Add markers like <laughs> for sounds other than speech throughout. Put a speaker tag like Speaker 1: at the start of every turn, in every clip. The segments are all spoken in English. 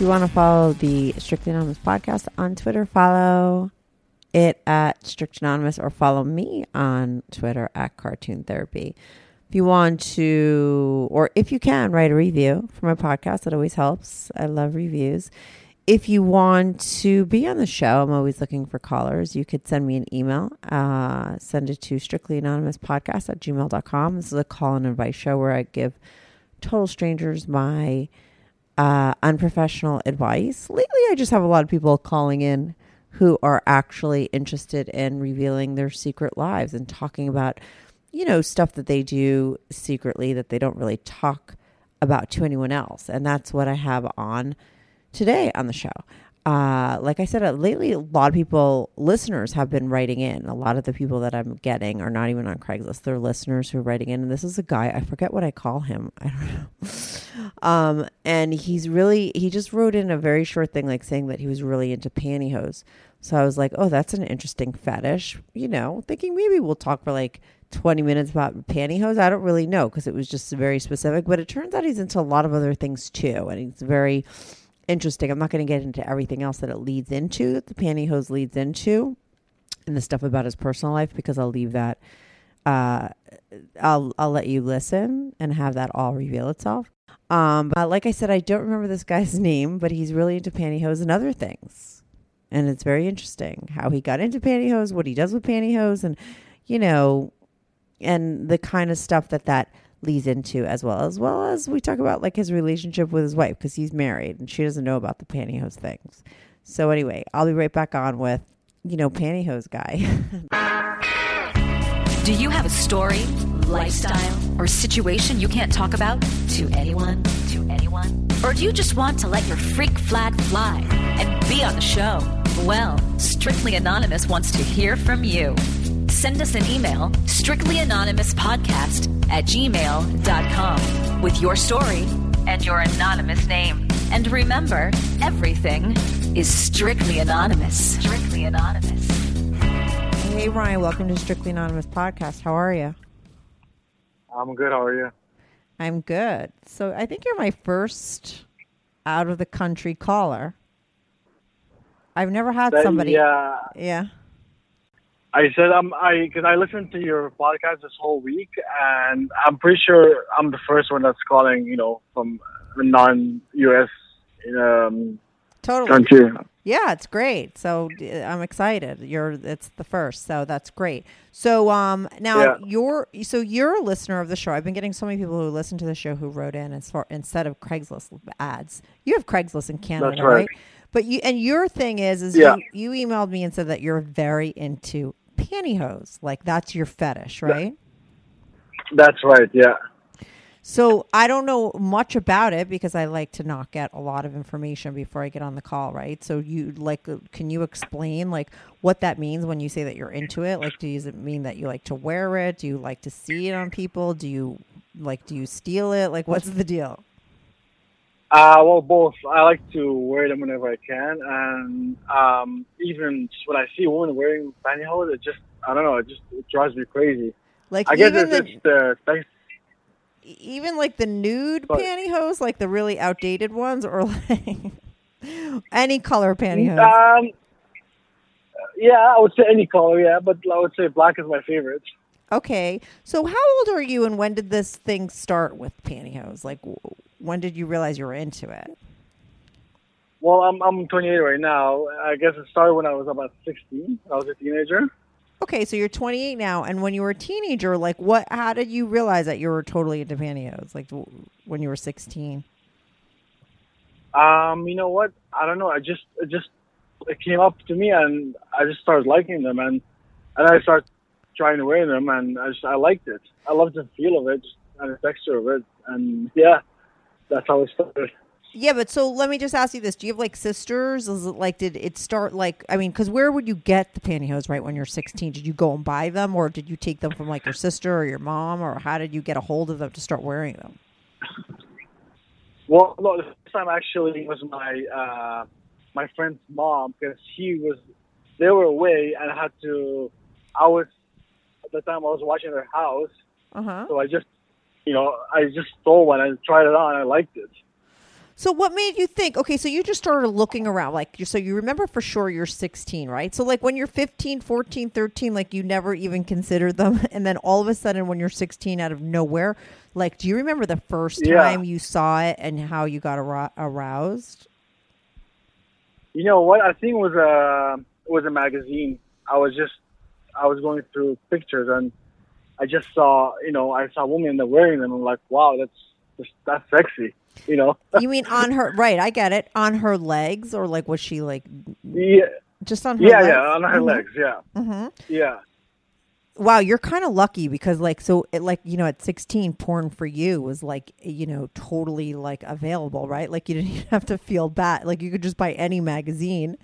Speaker 1: You want to follow the Strictly Anonymous Podcast on Twitter, follow it at Strict Anonymous or follow me on Twitter at Cartoon Therapy. If you want to, or if you can, write a review for my podcast, that always helps. I love reviews. If you want to be on the show, I'm always looking for callers. You could send me an email. Uh, send it to strictlyanonymouspodcast at gmail.com. This is a call and advice show where I give total strangers my uh, unprofessional advice. Lately, I just have a lot of people calling in who are actually interested in revealing their secret lives and talking about, you know, stuff that they do secretly that they don't really talk about to anyone else. And that's what I have on today on the show. Uh, like I said, uh, lately, a lot of people, listeners, have been writing in. A lot of the people that I'm getting are not even on Craigslist. They're listeners who are writing in. And this is a guy, I forget what I call him. <laughs> I don't know. Um, and he's really, he just wrote in a very short thing, like saying that he was really into pantyhose. So I was like, oh, that's an interesting fetish, you know, thinking maybe we'll talk for like 20 minutes about pantyhose. I don't really know because it was just very specific, but it turns out he's into a lot of other things too. And he's very interesting. I'm not going to get into everything else that it leads into, that the pantyhose leads into, and the stuff about his personal life because I'll leave that. Uh, I'll I'll let you listen and have that all reveal itself. Um, but like I said, I don't remember this guy's <laughs> name, but he's really into pantyhose and other things, and it's very interesting how he got into pantyhose, what he does with pantyhose, and you know, and the kind of stuff that that leads into as well as well as we talk about like his relationship with his wife because he's married and she doesn't know about the pantyhose things so anyway i'll be right back on with you know pantyhose guy <laughs>
Speaker 2: Do you have a story, lifestyle, or situation you can't talk about to anyone? To anyone? Or do you just want to let your freak flag fly and be on the show? Well, Strictly Anonymous wants to hear from you. Send us an email, strictlyanonymouspodcast at gmail.com, with your story and your anonymous name. And remember, everything is strictly anonymous. Strictly anonymous.
Speaker 1: hey ryan welcome to strictly anonymous podcast how are you
Speaker 3: I'm good. How are you?
Speaker 1: i'm good so i think you're my first out of the country caller i've never had
Speaker 3: That-
Speaker 1: somebody
Speaker 3: Yeah,
Speaker 1: yeah
Speaker 3: I said I'm I because I listened to your podcast this whole week, and I'm pretty sure I'm the first one that's calling. You know, from a non-U.S. Um,
Speaker 1: totally
Speaker 3: country.
Speaker 1: Yeah, it's great. So I'm excited. You're it's the first, so that's great. So um now
Speaker 3: Yeah.
Speaker 1: you're so you're a listener of the show. I've been getting so many people who listen to the show who wrote in as far instead of Craigslist ads. You have Craigslist in Canada,
Speaker 3: That's right.
Speaker 1: But you and your thing is is
Speaker 3: Yeah.
Speaker 1: you, you emailed me and said that you're very into pantyhose. Like that's your fetish, right?
Speaker 3: That's right. Yeah.
Speaker 1: So I don't know much about it because I like to not get a lot of information before I get on the call, right? So you like, uh, can you explain like what that means when you say that you're into it? Like, does it mean that you like to wear it? Do you like to see it on people? Do you like, do you steal it? Like, what's the deal?
Speaker 3: Uh, well, both. I like to wear them whenever I can, and um, even when I see a woman wearing pantyhose, it just I don't know, it just it drives me crazy.
Speaker 1: Like,
Speaker 3: I guess
Speaker 1: even
Speaker 3: it's,
Speaker 1: the,
Speaker 3: the thanks.
Speaker 1: even like the nude
Speaker 3: But-
Speaker 1: pantyhose, like the really outdated ones, or <laughs> like any color pantyhose.
Speaker 3: Um, yeah, I would say any color, yeah, but I would say black is my favorite.
Speaker 1: Okay. So how old are you and when did this thing start with pantyhose? Like when did you realize you were into it?
Speaker 3: Well, I'm I'm 28 right now. I guess it started when I was about 16. I was a teenager.
Speaker 1: Okay, so you're 28 now and when you were a teenager, like what how did you realize that you were totally into pantyhose like when you were 16?
Speaker 3: Um, you know what? I don't know. I just it just it came up to me, and I just started liking them, and and I started trying to wear them, and I just I liked it. I loved the feel of it and the texture of it, and yeah, that's how it started.
Speaker 1: Yeah, but so let me just ask you this. Do you have like sisters? Is it like did it start like I mean, cuz where would you get the pantyhose right when you're 16? Did you go and buy them or did you take them from like your sister or your mom or how did you get a hold of them to start wearing them?
Speaker 3: Well, no, the first time actually was my uh, my friend's mom because he was they were away and I had to. I was at the time I was watching their house,
Speaker 1: Uh-huh.
Speaker 3: so I just you know I just stole one and tried it on. I liked it.
Speaker 1: So what made you think? Okay, so you just started looking around like so you remember for sure you're 16, right? So like when you're 15, 14, 13 like you never even considered them <laughs> and then all of a sudden when you're 16 out of nowhere, like do you remember the first
Speaker 3: Yeah.
Speaker 1: time you saw it and how you got arou- aroused?
Speaker 3: You know what? I think it was a it was a magazine. I was just I was going through pictures and I just saw you know I saw a women that wearing them. I'm like, wow, that's that's, that's sexy. You know?
Speaker 1: You mean on her right, I get it. On her legs or like was she like
Speaker 3: yeah,
Speaker 1: just on her
Speaker 3: yeah,
Speaker 1: legs?
Speaker 3: yeah, on her
Speaker 1: Mhm.
Speaker 3: legs. Yeah,
Speaker 1: Mhm.
Speaker 3: yeah.
Speaker 1: Wow, you're kind of lucky because like so it, like you know at 16 porn for you was like you know totally like available, right? Like you didn't <laughs> even have to feel bad. Like you could just buy any magazine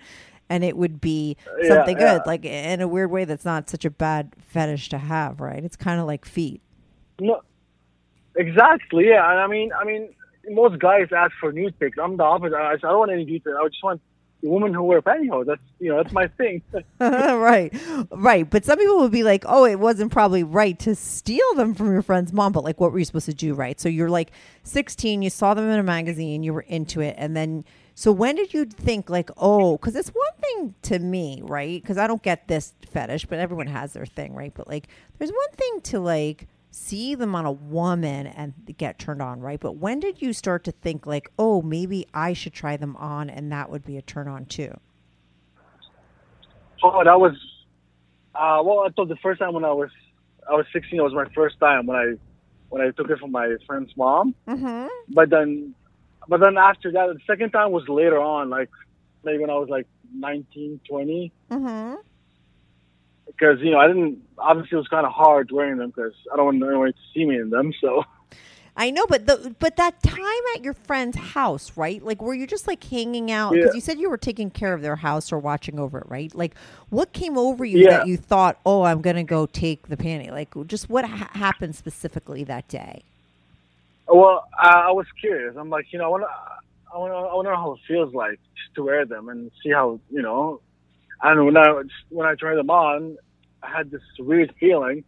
Speaker 1: and it would be something
Speaker 3: yeah.
Speaker 1: good. Like in a weird way that's not such a bad fetish to have, right? It's kind of like feet.
Speaker 3: No, exactly. Yeah, and I mean, I mean, most guys ask for nude pics. I'm the opposite. I, I don't want any nude pics. I just want the women who wear pantyhose. That's you know, that's my thing. <laughs> <laughs>
Speaker 1: right. Right. But some people would be like, oh, it wasn't probably right to steal them from your friend's mom. But like, what were you supposed to do? Right. So you're like 16, you saw them in a magazine, you were into it. And then, so when did you think, like, oh, because it's one thing to me, right? Because I don't get this fetish, but everyone has their thing, right? But like, there's one thing to like, see them on a woman and get turned on, right? But when did you start to think like, oh, maybe I should try them on and that would be a turn on too?
Speaker 3: oh, that was. Uh, well, I thought the first time when I was I was 16, it was my first time when I when I took it from my friend's mom.
Speaker 1: Mm-hmm.
Speaker 3: But then, but then after that, the second time was later on, like maybe when I was like 19, 20.
Speaker 1: Mm-hmm.
Speaker 3: Because you know, I didn't. Obviously, it was kind of hard wearing them because I don't want anyone to see me in them. So.
Speaker 1: I know, but the but that time at your friend's house, right? Like, were you just like hanging out? Because
Speaker 3: Yeah.
Speaker 1: you said you were taking care of their house or watching over it, right? Like, what came over you
Speaker 3: Yeah.
Speaker 1: that you thought, oh, I'm gonna go take the panty? Like, just what ha- happened specifically that day?
Speaker 3: Well, I, I was curious. I'm like, you know, I want to, I want to, I want to know how it feels like to wear them and see how, you know. And when I when I tried them on, I had this weird feeling.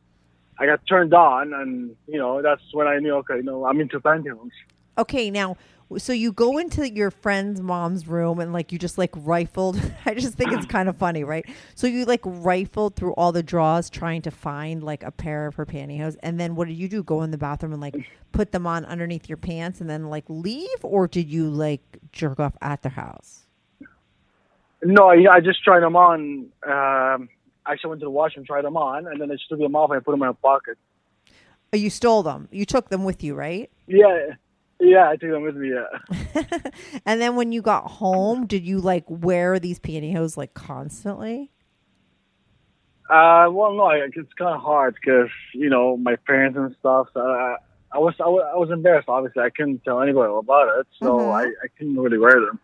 Speaker 3: I got turned on, and you know, that's when I knew, okay, you know, I'm into pantyhose.
Speaker 1: Okay, now, so you go into your friend's mom's room and like you just like rifled. <laughs> I just think it's kind of funny, right? So you like rifled through all the drawers trying to find like a pair of her pantyhose, and then what did you do? Go in the bathroom and like put them on underneath your pants and then like leave, or did you like jerk off at their house?
Speaker 3: No, I, I just tried them on. Um, I actually went to the washroom, tried them on, and then I just took them off and I put them in my pocket.
Speaker 1: Oh, you stole them. You took them with you, right?
Speaker 3: Yeah, yeah, I took them with me. Yeah. <laughs>
Speaker 1: And then when you got home, did you like wear these pantyhose like constantly?
Speaker 3: Uh, well, no, it's kind of hard because you know my parents and stuff. So I, I was I was I was embarrassed. Obviously, I couldn't tell anybody about it, so
Speaker 1: Mhm.
Speaker 3: I, I couldn't really wear them.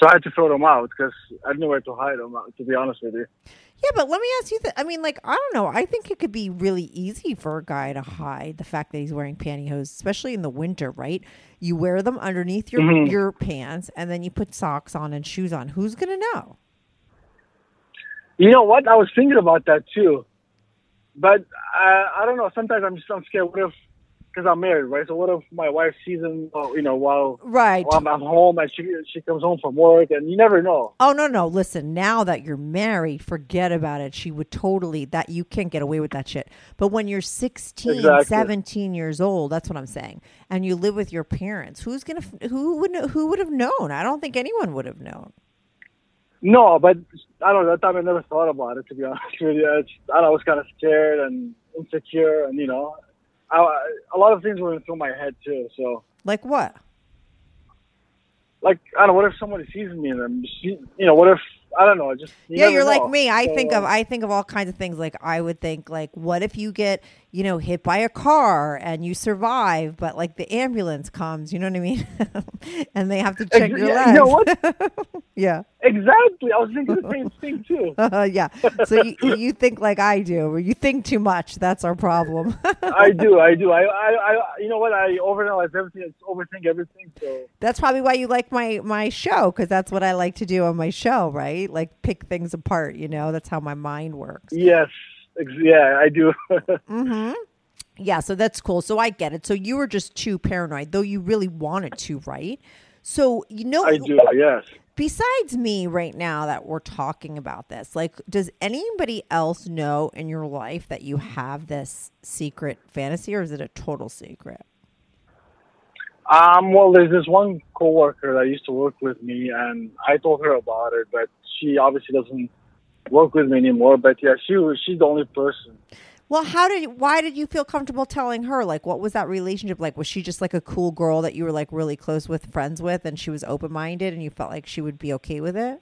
Speaker 3: So I had to throw them out because I didn't know where to hide them. To be honest with you.
Speaker 1: Yeah, but let me ask you. Th- I mean, like, I don't know. I think it could be really easy for a guy to hide the fact that he's wearing pantyhose, especially in the winter, right? You wear them underneath your
Speaker 3: Mhm.
Speaker 1: your pants, and then you put socks on and shoes on. Who's gonna know?
Speaker 3: You know what? I was thinking about that too, but uh, I don't know. Sometimes I'm just I'm scared. What if? Because I'm married, right? So what if my wife sees him? uh, You know, while
Speaker 1: Right.
Speaker 3: while I'm, I'm home and she she comes home from work, and you never know.
Speaker 1: Oh no, no. Listen, now that you're married, forget about it. She would totally that you can't get away with that shit. But when you're 16,
Speaker 3: Exactly.
Speaker 1: 17 years old, that's what I'm saying. And you live with your parents. Who's to who would who would have known? I don't think anyone would have known.
Speaker 3: No, but I don't know. That time I never thought about it. To be honest with you, I, know, I was kind of scared and insecure, and you know, I, a lot of things were through my head too. So,
Speaker 1: Like what?
Speaker 3: like, I don't know. What if somebody sees me and I'm, you know, what if I don't know? Just you
Speaker 1: yeah, you're
Speaker 3: know.
Speaker 1: like me. I
Speaker 3: So,
Speaker 1: think of
Speaker 3: uh,
Speaker 1: I think of all kinds of things. Like I would think like, what if you get you know hit by a car and you survive, but like the ambulance comes, you know what I mean? <laughs> and they have to check
Speaker 3: Ex-
Speaker 1: your
Speaker 3: yeah,
Speaker 1: legs.
Speaker 3: you know what? <laughs>
Speaker 1: yeah.
Speaker 3: Exactly. I was thinking the same thing too. <laughs>
Speaker 1: yeah. So you, you think like I do, or you think too much. That's our problem.
Speaker 3: I do. I do. I, I, I, you know what? I overanalyze everything. I overthink everything. So
Speaker 1: that's probably why you like my my show because that's what I like to do on my show, right? Like pick things apart. You know, that's how my mind works.
Speaker 3: yes, yeah, I do. <laughs>
Speaker 1: Mm-hmm. Yeah, so that's cool. So I get it. So you were just too paranoid, though you really wanted to, right? So you know,
Speaker 3: I do. Yes.
Speaker 1: besides me right now that we're talking about this, like, does anybody else know in your life that you have this secret fantasy, or is it a total secret?
Speaker 3: Um, well, there's this one coworker that used to work with me, and I told her about it, but she obviously doesn't work with me anymore. But yeah, she was she's the only person.
Speaker 1: Well, how did why did you feel comfortable telling her? Like, what was that relationship like? Was she just like a cool girl that you were like really close with, friends with, and she was open minded, and you felt like she would be okay with it?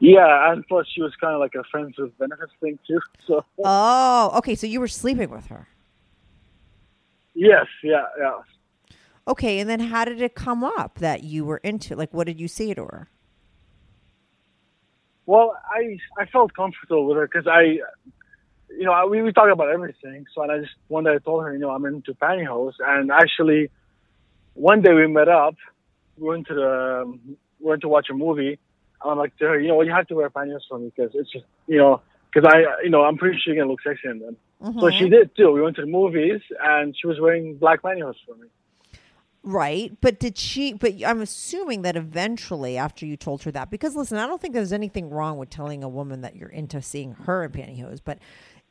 Speaker 3: Yeah, and plus she was kind of like a friends with benefits thing too. <laughs> So
Speaker 1: Oh, okay. So you were sleeping with her.
Speaker 3: yes, yeah, yeah.
Speaker 1: Okay, and then how did it come up that you were into? Like, what did you say to her?
Speaker 3: Well, I I felt comfortable with her because I, you know, I, we we talk about everything. So and I just one day I told her, you know, I'm into pantyhose, and actually, one day we met up. We went to the um, we went to watch a movie. And I'm like to her, you know, well, you have to wear pantyhose for me because it's just, you know, because I, you know, I'm pretty sure you're gonna look sexy in them. So she mm-hmm. did too. We went to the movies, and she was wearing black pantyhose for me.
Speaker 1: Right, but did she? But I'm assuming that eventually, after you told her that, because listen, I don't think there's anything wrong with telling a woman that you're into seeing her in pantyhose, but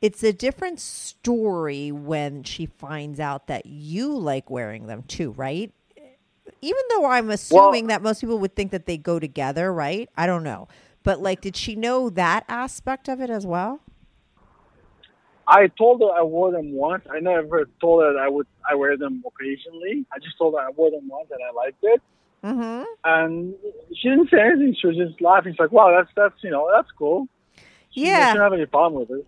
Speaker 1: it's a different story when she finds out that you like wearing them too, right? Even though I'm assuming that most people would think that they go together, right? I don't know, but like, did she know that aspect of it as well?
Speaker 3: I told her I wore them once. I never told her that I would I wear them occasionally. I just told her I wore them once and I liked it.
Speaker 1: Mm-hmm.
Speaker 3: And she didn't say anything. She was just laughing. She's like, "Wow, that's that's you know that's cool." She,
Speaker 1: Yeah.
Speaker 3: she didn't have any problem with it.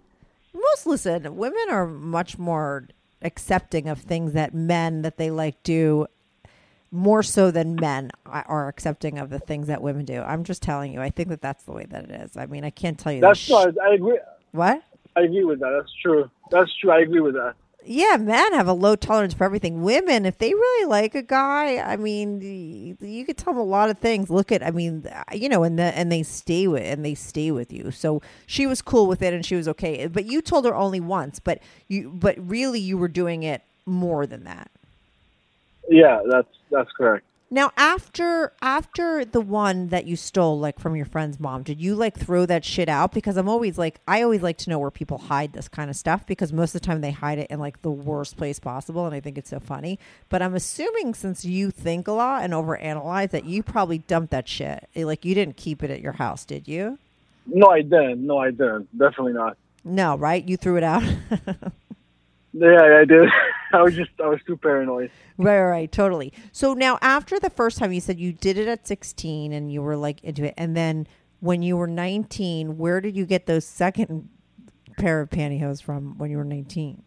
Speaker 1: most listen women are much more accepting of things that men that they like do more so than men are accepting of the things that women do i'm just telling you i think that that's the way that it is i mean i can't tell you
Speaker 3: That's
Speaker 1: sh-
Speaker 3: no, I, I agree.
Speaker 1: what
Speaker 3: I agree with that. That's true. That's true. I agree with that.
Speaker 1: yeah men have a low tolerance for everything women if they really like a guy i mean you could tell them a lot of things look at i mean you know and the, and they stay with and they stay with you so she was cool with it and she was okay but you told her only once but you but really you were doing it more than that
Speaker 3: Yeah, that's that's correct.
Speaker 1: Now, after after the one that you stole, like from your friend's mom, did you like throw that shit out? Because I'm always like, I always like to know where people hide this kind of stuff because most of the time they hide it in like the worst place possible, and I think it's so funny. But I'm assuming since you think a lot and overanalyze that you probably dumped that shit. Eh, like you didn't keep it at your house, did you?
Speaker 3: No, I didn't. No, I didn't. Definitely not.
Speaker 1: No, right? You threw it out. <laughs>
Speaker 3: Yeah, I did. <laughs> I was just I was too paranoid.
Speaker 1: Right, right, totally. So now, after the first time, you said you did it at 16 and you were like into it, and then when you were 19, where did you get those second pair of pantyhose from when you were 19?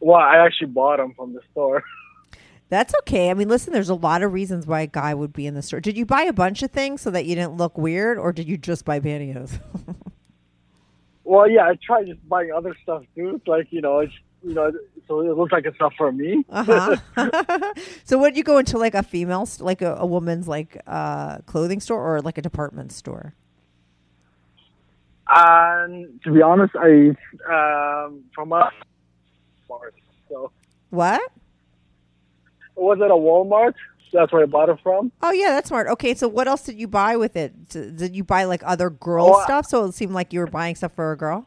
Speaker 3: Well, I actually bought them from the store. <laughs>
Speaker 1: That's okay. I mean, listen, there's a lot of reasons why a guy would be in the store. Did you buy a bunch of things so that you didn't look weird, or did you just buy pantyhose? <laughs>
Speaker 3: Well, yeah, I tried just buying other stuff too. It's like you know, it's you know, so it looks like it's not for me.
Speaker 1: uh huh. <laughs> <laughs> so, would you go into like a female, st- like a, a woman's like uh, clothing store, or like a department store?
Speaker 3: and to be honest, I um from a Walmart. So
Speaker 1: What?
Speaker 3: was it a Walmart? That's where I bought it from.
Speaker 1: Oh yeah, that's smart. Okay, so what else did you buy with it? Did you buy like other girl
Speaker 3: Oh,
Speaker 1: stuff? So it seemed like you were buying stuff for a girl.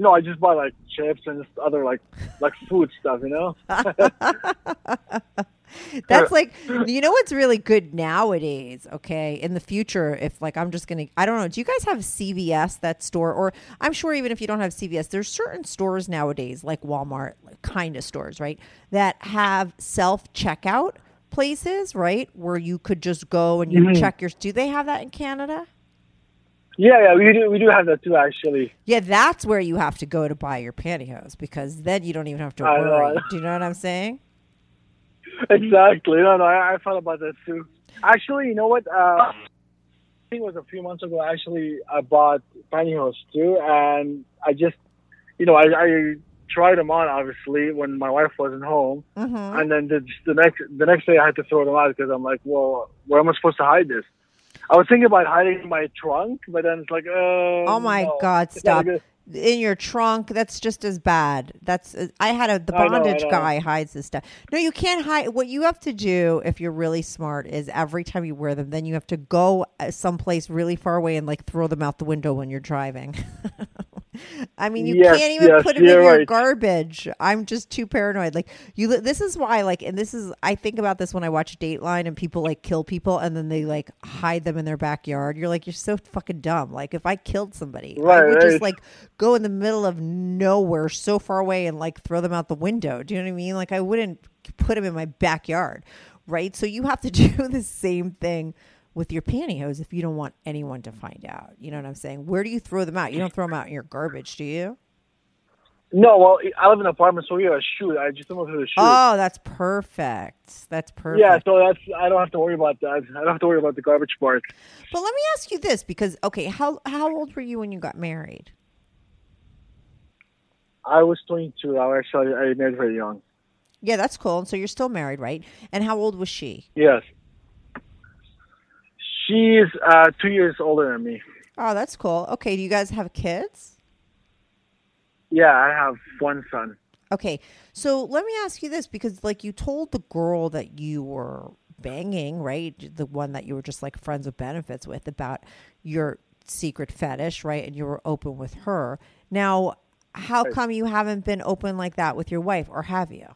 Speaker 3: No, I just buy like chips and just other like like food stuff. You know. <laughs>
Speaker 1: That's like you know what's really good nowadays, okay? In the future, if like I'm just gonna I don't know, do you guys have CVS that store or I'm sure even if you don't have CVS, there's certain stores nowadays, like Walmart kind of stores, right? That have self checkout places, right? Where you could just go and you
Speaker 3: Mhm.
Speaker 1: check your do they have that in Canada?
Speaker 3: Yeah, yeah, we do. We do have that too, actually.
Speaker 1: Yeah, that's where you have to go to buy your pantyhose because then you don't even have to
Speaker 3: I know.
Speaker 1: worry. Do you know what I'm saying? <laughs>
Speaker 3: Exactly. No, no, I, I thought about that too. Actually, you know what? Uh, I think it was a few months ago. Actually, I bought pantyhose too, and I just, you know, I, I tried them on obviously when my wife wasn't home,
Speaker 1: Mm-hmm.
Speaker 3: and then the, the next the next day I had to throw them out because I'm like, well, where am I supposed to hide this? I was thinking about hiding in my trunk, but then it's like, uh,
Speaker 1: Oh my
Speaker 3: no.
Speaker 1: God! Stop in your trunk. That's just as bad. That's I had a the
Speaker 3: I
Speaker 1: bondage
Speaker 3: know.
Speaker 1: guy hides this stuff. No, you can't hide. What you have to do if you're really smart is every time you wear them, then you have to go uh, someplace really far away and like throw them out the window when you're driving. <laughs> I mean, you
Speaker 3: Yes,
Speaker 1: can't even
Speaker 3: yes,
Speaker 1: put them in your
Speaker 3: right.
Speaker 1: garbage. I'm just too paranoid. Like you, this is why. Like, and this is I think about this when I watch Dateline and people like kill people and then they like hide them in their backyard. You're like, you're so fucking dumb. Like, if I killed somebody, I
Speaker 3: Right,
Speaker 1: would just like go in the middle of nowhere, so far away, and like throw them out the window. Do you know what I mean? Like, I wouldn't put them in my backyard, right? So you have to <laughs> do the same thing with your pantyhose if you don't want anyone to find out. You know what I'm saying? Where do you throw them out? You don't throw them out in your garbage, do you?
Speaker 3: No, well, I live in an apartment, so we have a chute. I just don't through the chute.
Speaker 1: Oh, that's perfect. That's perfect.
Speaker 3: Yeah, so that's I don't have to worry about that. I don't have to worry about the garbage part.
Speaker 1: But let me ask you this because okay, how how old were you when you got married?
Speaker 3: I was 22. I actually I married very young.
Speaker 1: Yeah, that's cool. And so you're still married, right? And how old was she?
Speaker 3: Yes. She's uh, two years older than me.
Speaker 1: Oh, that's cool. Okay, do you guys have kids?
Speaker 3: Yeah, I have one son.
Speaker 1: Okay, so let me ask you this because, like, you told the girl that you were banging, right? The one that you were just like friends with benefits with about your secret fetish, right? And you were open with her. Now, how come you haven't been open like that with your wife, or have you?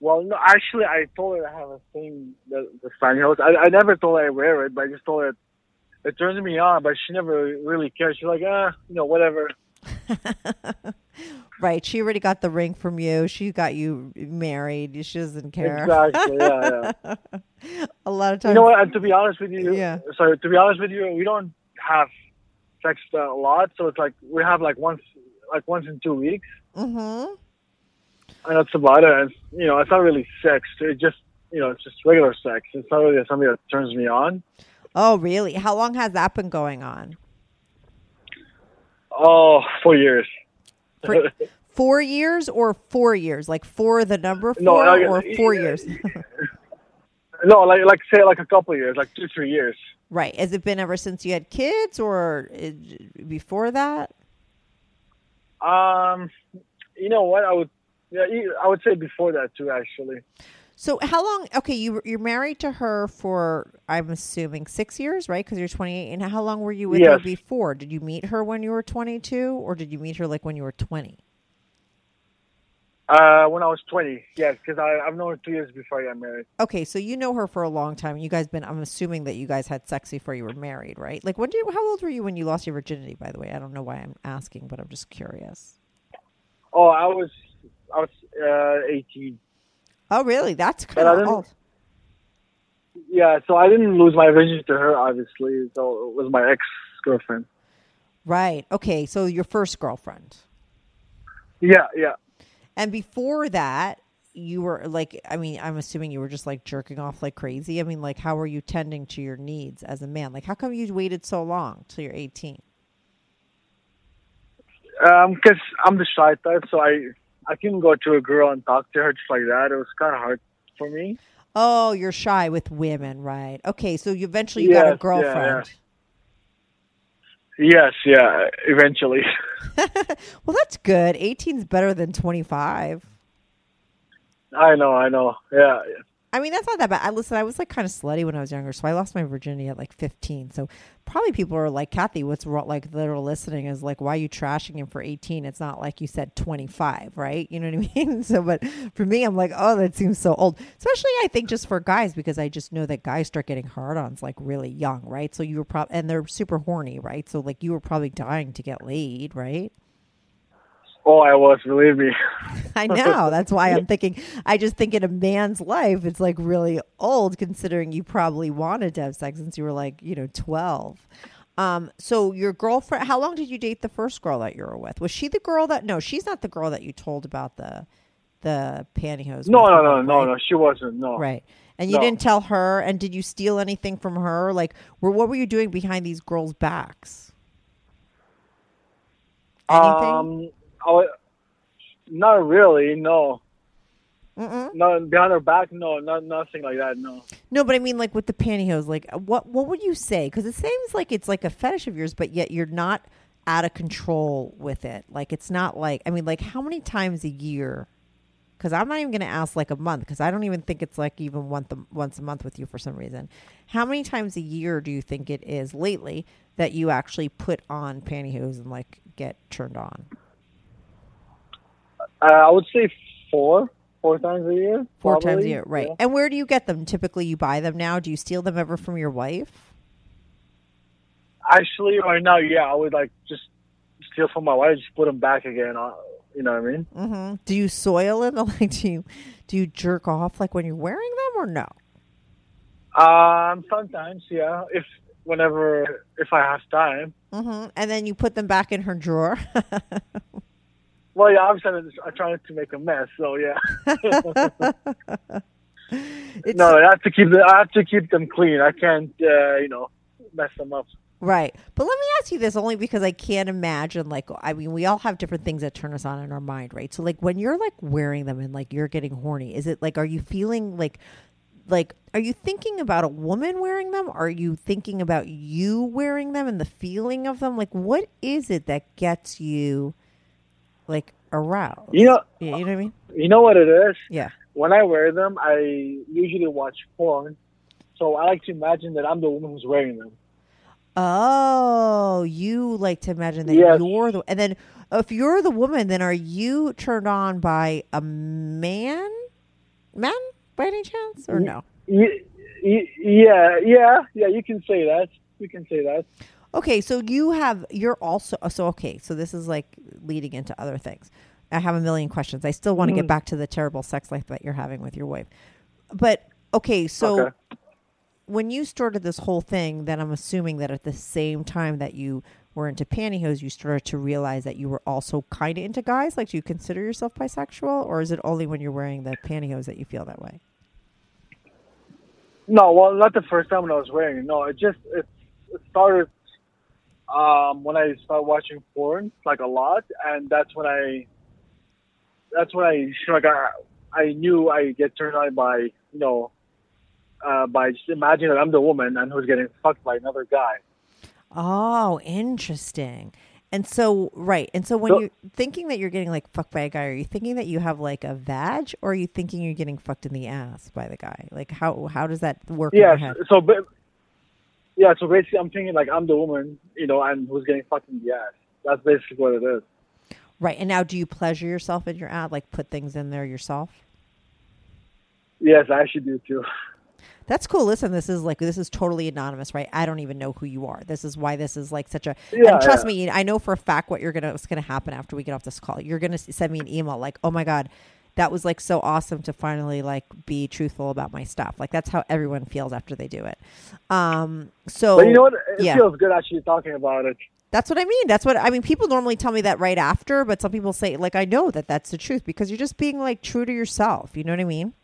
Speaker 3: Well, no, actually, I told her I have a thing the, the spaniels. I, I never told her I wear it, but I just told her it, it turns me on. But she never really cared. She's like, ah, you know, whatever. <laughs>
Speaker 1: Right. She already got the ring from you. She got you married. She doesn't care.
Speaker 3: Exactly. Yeah, yeah. <laughs>
Speaker 1: A lot of times.
Speaker 3: You know what? And to be honest with you,
Speaker 1: Yeah.
Speaker 3: Sorry, to be honest with you, we don't have sex a lot. So it's like we have like once, like once in two weeks,
Speaker 1: Mm-hmm.
Speaker 3: And that's about it. And, you know, it's not really sex. It's just you know, it's just regular sex. It's not really something that turns me on.
Speaker 1: Oh, really? How long has that been going on?
Speaker 3: Oh, four years.
Speaker 1: For, <laughs> four years or four years? Like four the number four
Speaker 3: No, like,
Speaker 1: or four
Speaker 3: yeah.
Speaker 1: years? <laughs>
Speaker 3: No, like like say like a couple years, like two three years.
Speaker 1: right. Has it been ever since you had kids or uh, before that?
Speaker 3: Um, you know what? I would yeah, I would say before that too. Actually,
Speaker 1: So how long? Okay, you you're married to her for I'm assuming six years, right? Because you're 28. And how long were you with her before? Did you meet her when you were 22, or did you meet her like when you were 20?
Speaker 3: uh, when I was twenty, yes, because I I've known her two years before I got married.
Speaker 1: Okay, so you know her for a long time. You guys been. I'm assuming that you guys had sex before you were married, right? Like when did? you- How old were you when you lost your virginity? By the way, I don't know why I'm asking, but I'm just curious.
Speaker 3: Oh, I was I was uh, eighteen.
Speaker 1: Oh, really? That's kind of old.
Speaker 3: Yeah, so I didn't lose my virginity to her, obviously. So it was my ex girlfriend.
Speaker 1: Right. Okay. So your first girlfriend,
Speaker 3: Yeah, yeah.
Speaker 1: and before that, you were like. I mean, I'm assuming you were just like jerking off like crazy. I mean, like, how were you tending to your needs as a man? Like, how come you waited so long till you're 18?
Speaker 3: Um, because I'm the shy type, so I I couldn't go to a girl and talk to her just like that. It was kind of hard for me.
Speaker 1: Oh, you're shy with women, right? Okay. So you eventually you got a
Speaker 3: Yes, yeah,
Speaker 1: girlfriend.
Speaker 3: Yes, yeah. Eventually, <laughs> <laughs>
Speaker 1: Well, that's good. 18's better than 25.
Speaker 3: I know, I know. Yeah, yeah.
Speaker 1: I mean, that's not that bad. I listen. I was like kind of slutty when I was younger, so I lost my virginity at like 15. So probably people are like, Kathy, what's wrong? Like that are listening is like, why are you trashing him for 18? It's not like you said 25, right? You know what I <laughs> mean? So, but for me, I'm like, oh, that seems so old. Especially, I think just for guys because I just know that guys start getting hard-ons like really young, right? So you were probably and they're super horny, right? So like you were probably dying to get laid, right?
Speaker 3: Oh, I was. Believe me. <laughs>
Speaker 1: I know. That's why I'm thinking. I just think in a man's life, it's like really old, considering you probably wanted to have sex since you were like, you know, 12. Um, so your girlfriend, how long did you date the first girl that you were with? Was she the girl that? No, she's not the girl that you told about the the pantyhose.
Speaker 3: No, no, no,
Speaker 1: right?
Speaker 3: no, no. She wasn't. No.
Speaker 1: Right. And you
Speaker 3: No.
Speaker 1: didn't tell her. And did you steal anything from her? Like, were, what were you doing behind these girls' backs? Anything?
Speaker 3: Um, I not really. No.
Speaker 1: Mm-mm.
Speaker 3: No, behind her back. No, not nothing like that. No.
Speaker 1: No, but I mean, like with the pantyhose, like what what would you say? Because it seems like it's like a fetish of yours, but yet you're not out of control with it. Like it's not like I mean, like how many times a year? Because I'm not even going to ask like a month because I don't even think it's like even once a, once a month with you for some reason. How many times a year do you think it is lately that you actually put on pantyhose and like get turned on?
Speaker 3: Uh, I would say four, four times a year.
Speaker 1: Four times a year, right?
Speaker 3: Yeah.
Speaker 1: And where do you get them? Typically, you buy them now. Do you steal them ever from your wife?
Speaker 3: Actually, right now, yeah, I would like just steal from my wife, just put them back again. Uh, you know what I mean?
Speaker 1: hmm Do you soil it? <laughs> Like, do you do you jerk off like when you're wearing them or no?
Speaker 3: Um, sometimes, yeah. If whenever, if I have time.
Speaker 1: hmm And then you put them back in her drawer. <laughs>
Speaker 3: Well, yeah, obviously I'm I'm trying to make a mess, so yeah. <laughs> No, I have to keep the, I have to keep them clean. I can't, uh, you know, mess them up.
Speaker 1: Right. But let me ask you this only because I can't imagine like I mean we all have different things that turn us on in our mind, right? So like when you're like wearing them and like you're getting horny, is it like are you feeling like like are you thinking about a woman wearing them? Are you thinking about you wearing them and the feeling of them? Like what is it that gets you like aroused?
Speaker 3: You know,
Speaker 1: you know what I mean?
Speaker 3: you know what it is.
Speaker 1: Yeah.
Speaker 3: When I wear them, I usually watch porn, so I like to imagine that I'm the woman who's wearing them.
Speaker 1: Oh, you like to imagine that
Speaker 3: Yes.
Speaker 1: you're the, and then if you're the woman, then are you turned on by a man, man by any chance, or no?
Speaker 3: Yeah, yeah, yeah. You can say that. You can say that.
Speaker 1: Okay, so you have you're also uh, so okay. So this is like leading into other things. I have a million questions. I still want to get mm-hmm. back to the terrible sex life that you're having with your wife, but okay, so.
Speaker 3: Okay.
Speaker 1: when you started this whole thing, then I'm assuming that at the same time that you were into pantyhose, you started to realize that you were also kind of into guys. Like, do you consider yourself bisexual, or is it only when you're wearing the pantyhose that you feel that way?
Speaker 3: No, well, not the first time when I was wearing it. No, it just it started um, when I started watching porn like a lot, and that's when I that's when I like I, I knew I get turned on by you know uh, by just imagining that I'm the woman and who's getting fucked by another guy.
Speaker 1: Oh, interesting. And so, right. And so, when
Speaker 3: So-
Speaker 1: you're thinking that you're getting like fucked by a guy, are you thinking that you have like a vag, or are you thinking you're getting fucked in the ass by the guy? Like, how how does that work in
Speaker 3: Yeah, so but yeah, so basically I'm thinking like I'm the woman, you know, and who's getting fucked in the ass. That's basically what it is.
Speaker 1: Right. And now, do you pleasure yourself in your ad? Like, put things in there yourself?
Speaker 3: Yes, I actually do too.
Speaker 1: That's cool. Listen, this is like this is totally anonymous, right? I don't even know who you are. This is why this is like such a.
Speaker 3: Yeah,
Speaker 1: and trust
Speaker 3: yeah.
Speaker 1: me, I know for a fact what you're gonna what's gonna happen after we get off this call. You're gonna send me an email like, "Oh my god, that was like so awesome to finally like be truthful about my stuff." Like that's how everyone feels after they do it. Um. So,
Speaker 3: But you know what? It
Speaker 1: yeah.
Speaker 3: feels good actually talking about it.
Speaker 1: That's what I mean. That's what I mean. People normally tell me that right after, but some people say like I know that that's the truth because you're just being like true to yourself. You know what I mean?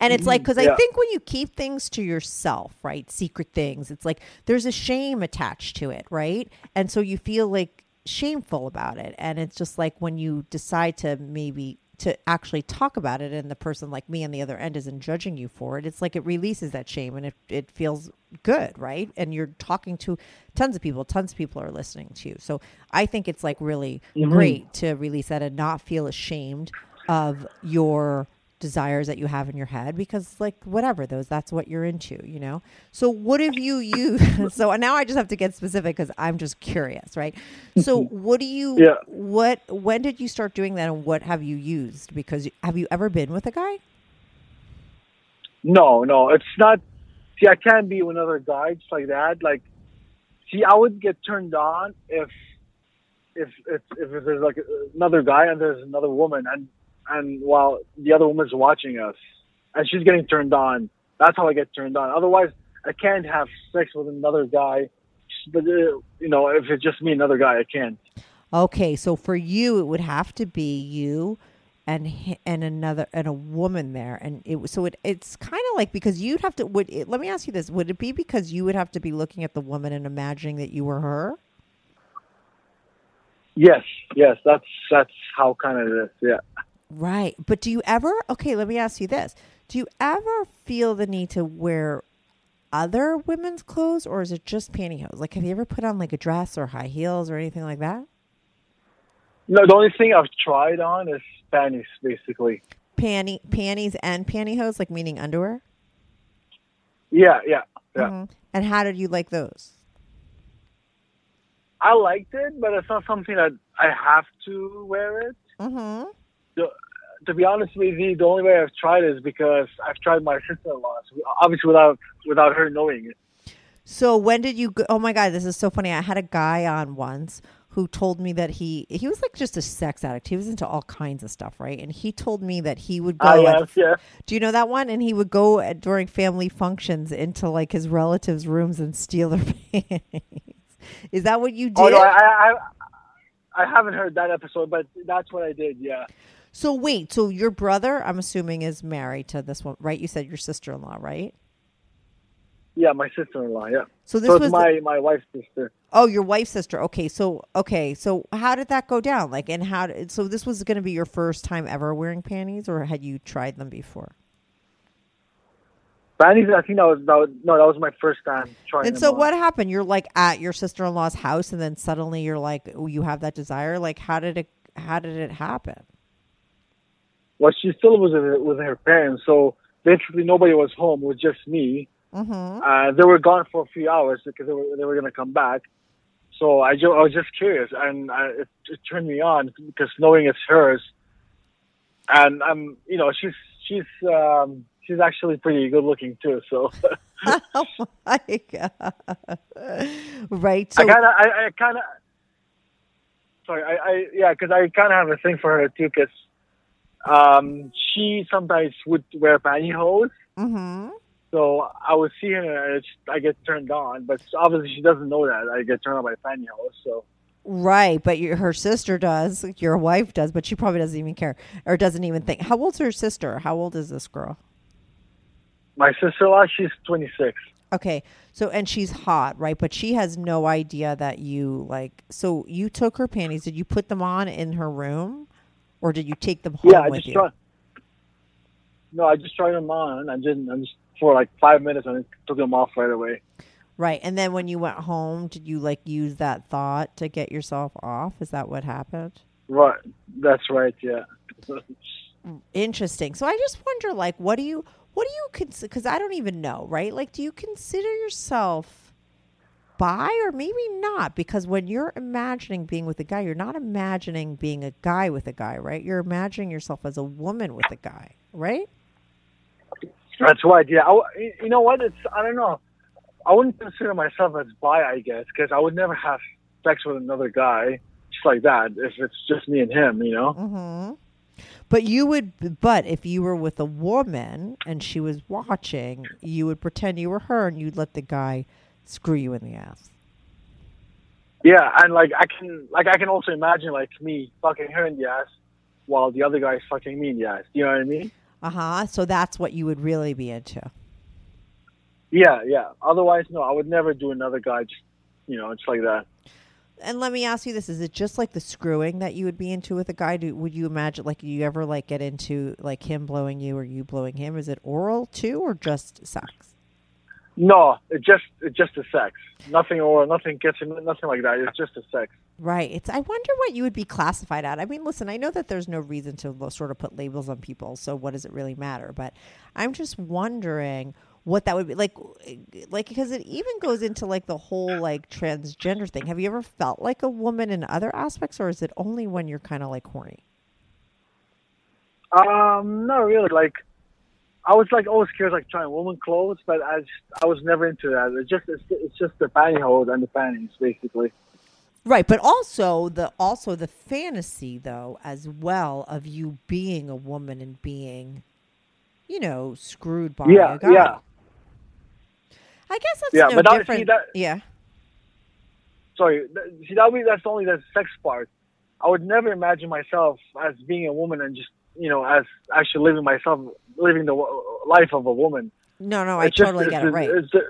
Speaker 1: And it's like because I think when you keep things to yourself, right, secret things, it's like there's a shame attached to it, right? And so you feel like shameful about it, and it's just like when you decide to maybe to actually talk about it and the person like me on the other end isn't judging you for it. It's like it releases that shame and it, it feels good right? And you're talking to tons of people. Tons of people are listening to you. So i think it's like really mm-hmm. great to release that and not feel ashamed of your desires that you have in your head because like whatever those that's what you're into you know so what have you used <laughs> so now i just have to get specific because i'm just curious right so mm-hmm. what do you
Speaker 3: Yeah.
Speaker 1: what when did you start doing that and what have you used because you- have you ever been with a guy
Speaker 3: No, no, it's not. See, I can't be with another guy just like that. Like, see, I would get turned on if, if, if, if there's like another guy and there's another woman, and and while the other woman's watching us, and she's getting turned on. That's how I get turned on. Otherwise, I can't have sex with another guy. But uh, you know, if it's just me, and another guy, I can't.
Speaker 1: Okay, so for you, it would have to be you and and another and a woman there, and it so it it's kind of like because you'd have to. Would it, let me ask you this: Would it be because you would have to be looking at the woman and imagining that you were her?
Speaker 3: Yes, yes, that's that's how kind of it is. Yeah.
Speaker 1: Right, but do you ever? Okay, let me ask you this: Do you ever feel the need to wear other women's clothes, or is it just pantyhose? Like, have you ever put on like a dress or high heels or anything like that?
Speaker 3: No, the only thing I've tried on is panties, basically.
Speaker 1: Panty, panties, and pantyhose, like meaning underwear.
Speaker 3: Yeah, yeah, yeah.
Speaker 1: Mhm. And how did you like those?
Speaker 3: I liked it, but it's not something that I have to wear it.
Speaker 1: Mm-hmm.
Speaker 3: To, to be honest with you, the only way I've tried is because I've tried my sister-in-law, obviously without without her knowing it.
Speaker 1: So when did you? Go, oh my god, this is so funny. I had a guy on once who told me that he he was like just a sex addict. He was into all kinds of stuff, right? And he told me that he would go.
Speaker 3: I
Speaker 1: at-
Speaker 3: yeah.
Speaker 1: do you know that one? And he would go at, during family functions into like his relatives' rooms and steal their <laughs> panties. Is that what you did?
Speaker 3: Oh no, I I I haven't heard that episode, but that's what I did. Yeah.
Speaker 1: So wait, so your brother, I'm assuming, is married to this one, right? You said your sister-in-law, right?
Speaker 3: Yeah, my sister-in-law. Yeah.
Speaker 1: So this
Speaker 3: so
Speaker 1: was the-
Speaker 3: my my wife's sister.
Speaker 1: Oh, your wife's sister. Okay, so okay, so how did that go down? Like, and how? Did, so this was going to be your first time ever wearing panties, or had you tried them before?
Speaker 3: Panties. I think that was, that was no, that was my first time trying.
Speaker 1: And so
Speaker 3: on.
Speaker 1: what happened? You're like at your sister in law's house, and then suddenly you're like, oh, you have that desire. Like, how did it? How did it happen?
Speaker 3: Well, she still was with, with her parents, so basically nobody was home. It was just me.
Speaker 1: Mm-hmm.
Speaker 3: Uh, they were gone for a few hours because they were they were gonna come back. So I, ju- I was just curious, and I, it, it turned me on because knowing it's hers, and I'm you know she's she's um, she's actually pretty good looking too. So <laughs> <laughs>
Speaker 1: oh my god! right. So
Speaker 3: I kind of I, I kind of sorry I, I yeah because I kind of have a thing for her too because um, she sometimes would wear pantyhose.
Speaker 1: hmm
Speaker 3: So I would see her and I get turned on, but obviously she doesn't know that I get turned on by pantyhose. So
Speaker 1: Right, but your, her sister does. Your wife does, but she probably doesn't even care or doesn't even think. How old's her sister? How old is this girl?
Speaker 3: My sister-in-law, she's 26.
Speaker 1: Okay. So and she's hot, right? But she has no idea that you like so you took her panties, did you put them on in her room? Or did you take them home
Speaker 3: Yeah, I
Speaker 1: with
Speaker 3: just
Speaker 1: you?
Speaker 3: tried. No, I just tried them on. I didn't. I just for like five minutes and I took them off right away.
Speaker 1: Right. And then when you went home, did you like use that thought to get yourself off? Is that what happened?
Speaker 3: Right. That's right. Yeah. <laughs>
Speaker 1: Interesting. So I just wonder, like, what do you, what do you consider? Because I don't even know, right? Like, do you consider yourself bi or maybe not? Because when you're imagining being with a guy, you're not imagining being a guy with a guy, right? You're imagining yourself as a woman with a guy, right?
Speaker 3: That's right. Yeah. I you know what? It's I don't know. I wouldn't consider myself as bi, I guess, because I would never have sex with another guy just like that if it's just me and him. You know.
Speaker 1: Mm-hmm. But you would, but if you were with a woman and she was watching, you would pretend you were her and you'd let the guy screw you in the ass.
Speaker 3: Yeah, and like I can like I can also imagine like me fucking her in the ass while the other guy's fucking me in the ass. You know what I mean?
Speaker 1: Uh huh. So that's what you would really be into.
Speaker 3: Yeah, yeah. Otherwise, no, I would never do another guy. Just you know, just like that.
Speaker 1: And let me ask you this: Is it just like the screwing that you would be into with a guy? Do would you imagine like you ever like get into like him blowing you or you blowing him? Is it oral too, or just sex?
Speaker 3: No, it just it's just a sex. Nothing or nothing gets nothing like that. It's just a sex.
Speaker 1: Right. It's. I wonder what you would be classified at. I mean, listen. I know that there's no reason to sort of put labels on people. So what does it really matter? But I'm just wondering what that would be like. Like because it even goes into like the whole like transgender thing. Have you ever felt like a woman in other aspects, or is it only when you're kind of like horny?
Speaker 3: Um, not really. Like, I was like always curious, like trying woman clothes, but I just, I was never into that. It's just it's, it's just the pantyhose and the panties, basically.
Speaker 1: Right, but also the also the fantasy though as well of you being a woman and being, you know, screwed by
Speaker 3: Yeah,
Speaker 1: a guy.
Speaker 3: yeah.
Speaker 1: I guess that's
Speaker 3: Yeah,
Speaker 1: no
Speaker 3: but now, see,
Speaker 1: different.
Speaker 3: that-
Speaker 1: yeah.
Speaker 3: Sorry, th- see that would that's only the sex part. I would never imagine myself as being a woman and just you know as actually living myself living the w- life of a woman.
Speaker 1: No, no, I
Speaker 3: just-
Speaker 1: totally get it right.
Speaker 3: it's just-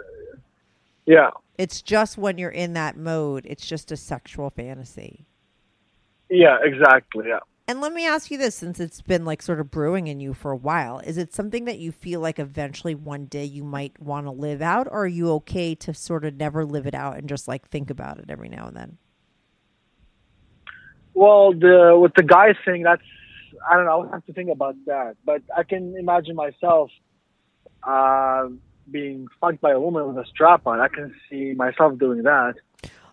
Speaker 3: yeah,
Speaker 1: It's just when you're in that mode, it's just a sexual fantasy.
Speaker 3: yeah, exactly. Yeah.
Speaker 1: And let me ask you this since it's been like sort of brewing in you for a while, is it something that you feel like eventually one day you might want to live out or are you okay to sort of never live it out and just like think about it every now and then?
Speaker 3: Well, the with the guy thing, that's I don't know. I would have to think about that, but I can imagine myself uh, being fucked by a woman with a strap on. I can see myself doing that.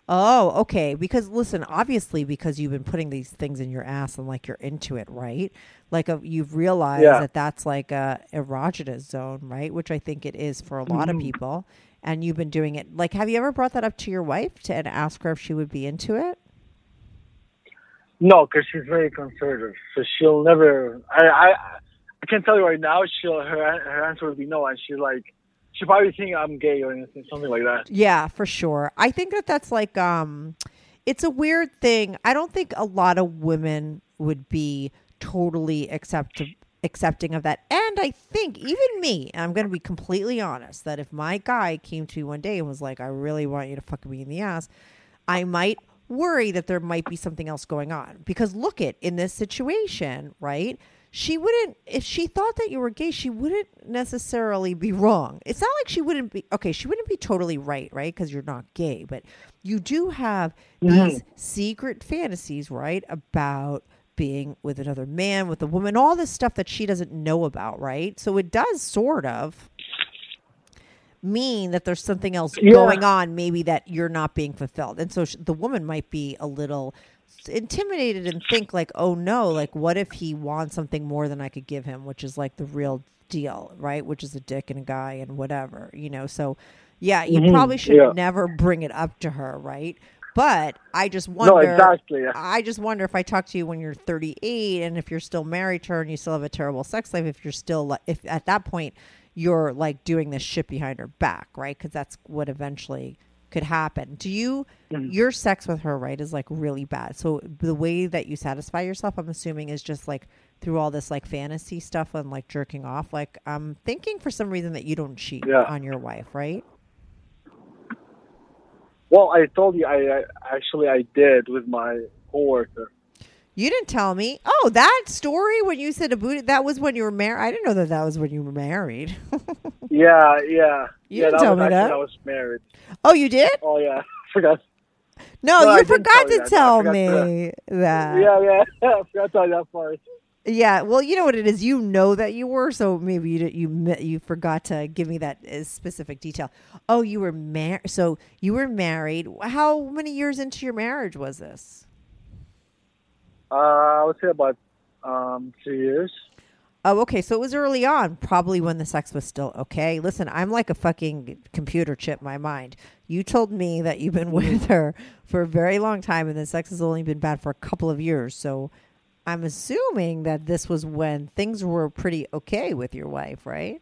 Speaker 1: Oh, okay. Because listen, obviously, because you've been putting these things in your ass and like you're into it, right? Like uh, you've realized
Speaker 3: Yeah.
Speaker 1: that that's like a erogenous zone, right? Which I think it is for a lot of
Speaker 3: Mhm.
Speaker 1: people. And you've been doing it. Like, have you ever brought that up to your wife to and ask her if she would be into it?
Speaker 3: No, because she's very conservative, so she'll never. I I I can't tell you right now, she'll her her answer would be no, and she's like she probably think I'm gay or anything, something like that.
Speaker 1: Yeah, for sure. I think that that's like um it's a weird thing. I don't think a lot of women would be totally accept accepting of that. And I think even me, I'm going to be completely honest, that if my guy came to me one day and was like, "I really want you to fuck me in the ass," I might worry that there might be something else going on. Because look at in this situation, right? She wouldn't if she thought that you were gay, she wouldn't necessarily be wrong. It's not like she wouldn't be okay, she wouldn't be totally right, right? Because you're not gay, but you do have mm-hmm. these secret fantasies, right? About being with another man, with a woman, all this stuff that she doesn't know about, right? So it does sort of mean that there's something else
Speaker 3: Yeah.
Speaker 1: going on, maybe that you're not being fulfilled. And so sh- the woman might be a little intimidated and think like, "Oh no, like what if he wants something more than I could give him, which is like the real deal, right? Which is a dick and a guy and whatever, you know." So yeah, you
Speaker 3: Mhm,
Speaker 1: probably should
Speaker 3: yeah.
Speaker 1: never bring it up to her, right? But I just wonder.
Speaker 3: No, exactly, yeah.
Speaker 1: I just wonder if I talk to you when you're 38 and if you're still married to her and you still have a terrible sex life, if you're still if at that point you're like doing this shit behind her back, right? Because that's what eventually could happen. Do you mm-hmm. your sex with her, right, is like really bad. So the way that you satisfy yourself, I'm assuming, is just like through all this like fantasy stuff and like jerking off, like I'm thinking for some reason that you don't cheat
Speaker 3: Yeah.
Speaker 1: on your wife, right?
Speaker 3: Well, I told you, I, I actually I did with my coworker.
Speaker 1: You didn't tell me. Oh, that story when you said a booty, that was when you were married. I didn't know that that was when you were married. <laughs>
Speaker 3: Yeah, yeah.
Speaker 1: You
Speaker 3: yeah,
Speaker 1: didn't tell me that.
Speaker 3: I was married.
Speaker 1: oh, you did?
Speaker 3: Oh yeah, <laughs> forgot.
Speaker 1: No,
Speaker 3: No,
Speaker 1: you
Speaker 3: didn't
Speaker 1: forgot
Speaker 3: tell
Speaker 1: to. Tell me that.
Speaker 3: yeah, yeah. <laughs> I forgot to tell you that part.
Speaker 1: Yeah, well, you know what it is. You know that you were, so maybe you you you forgot to give me that uh, specific detail. Oh, you were married. So you were married. How many years into your marriage was this?
Speaker 3: Uh, I would say about um two years.
Speaker 1: Oh, okay. So it was early on, probably when the sex was still okay. Listen, I'm like a fucking computer chip. in My mind. You told me that you've been <laughs> with her for a very long time, and the sex has only been bad for a couple of years. So I'm assuming that this was when things were pretty okay with your wife, right?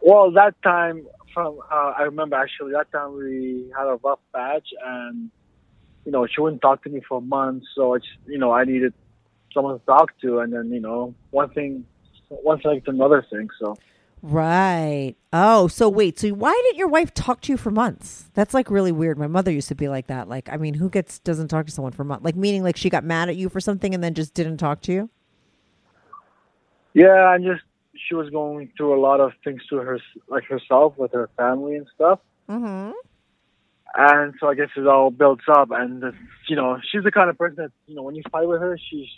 Speaker 3: Well, that time from uh, I remember actually that time we had a rough patch, and you know she wouldn't talk to me for months. So it's you know I needed someone to talk to, and then you know one thing, one thing to another thing. So
Speaker 1: Right. Oh, so wait. So why didn't your wife talk to you for months? That's like really weird. My mother used to be like that. Like, I mean, who gets doesn't talk to someone for months? Like, meaning like she got mad at you for something and then just didn't talk to you.
Speaker 3: yeah, and just she was going through a lot of things to her like herself with her family and stuff.
Speaker 1: Mm-hmm.
Speaker 3: And so I guess it all builds up, and you know she's the kind of person that you know when you fight with her, she's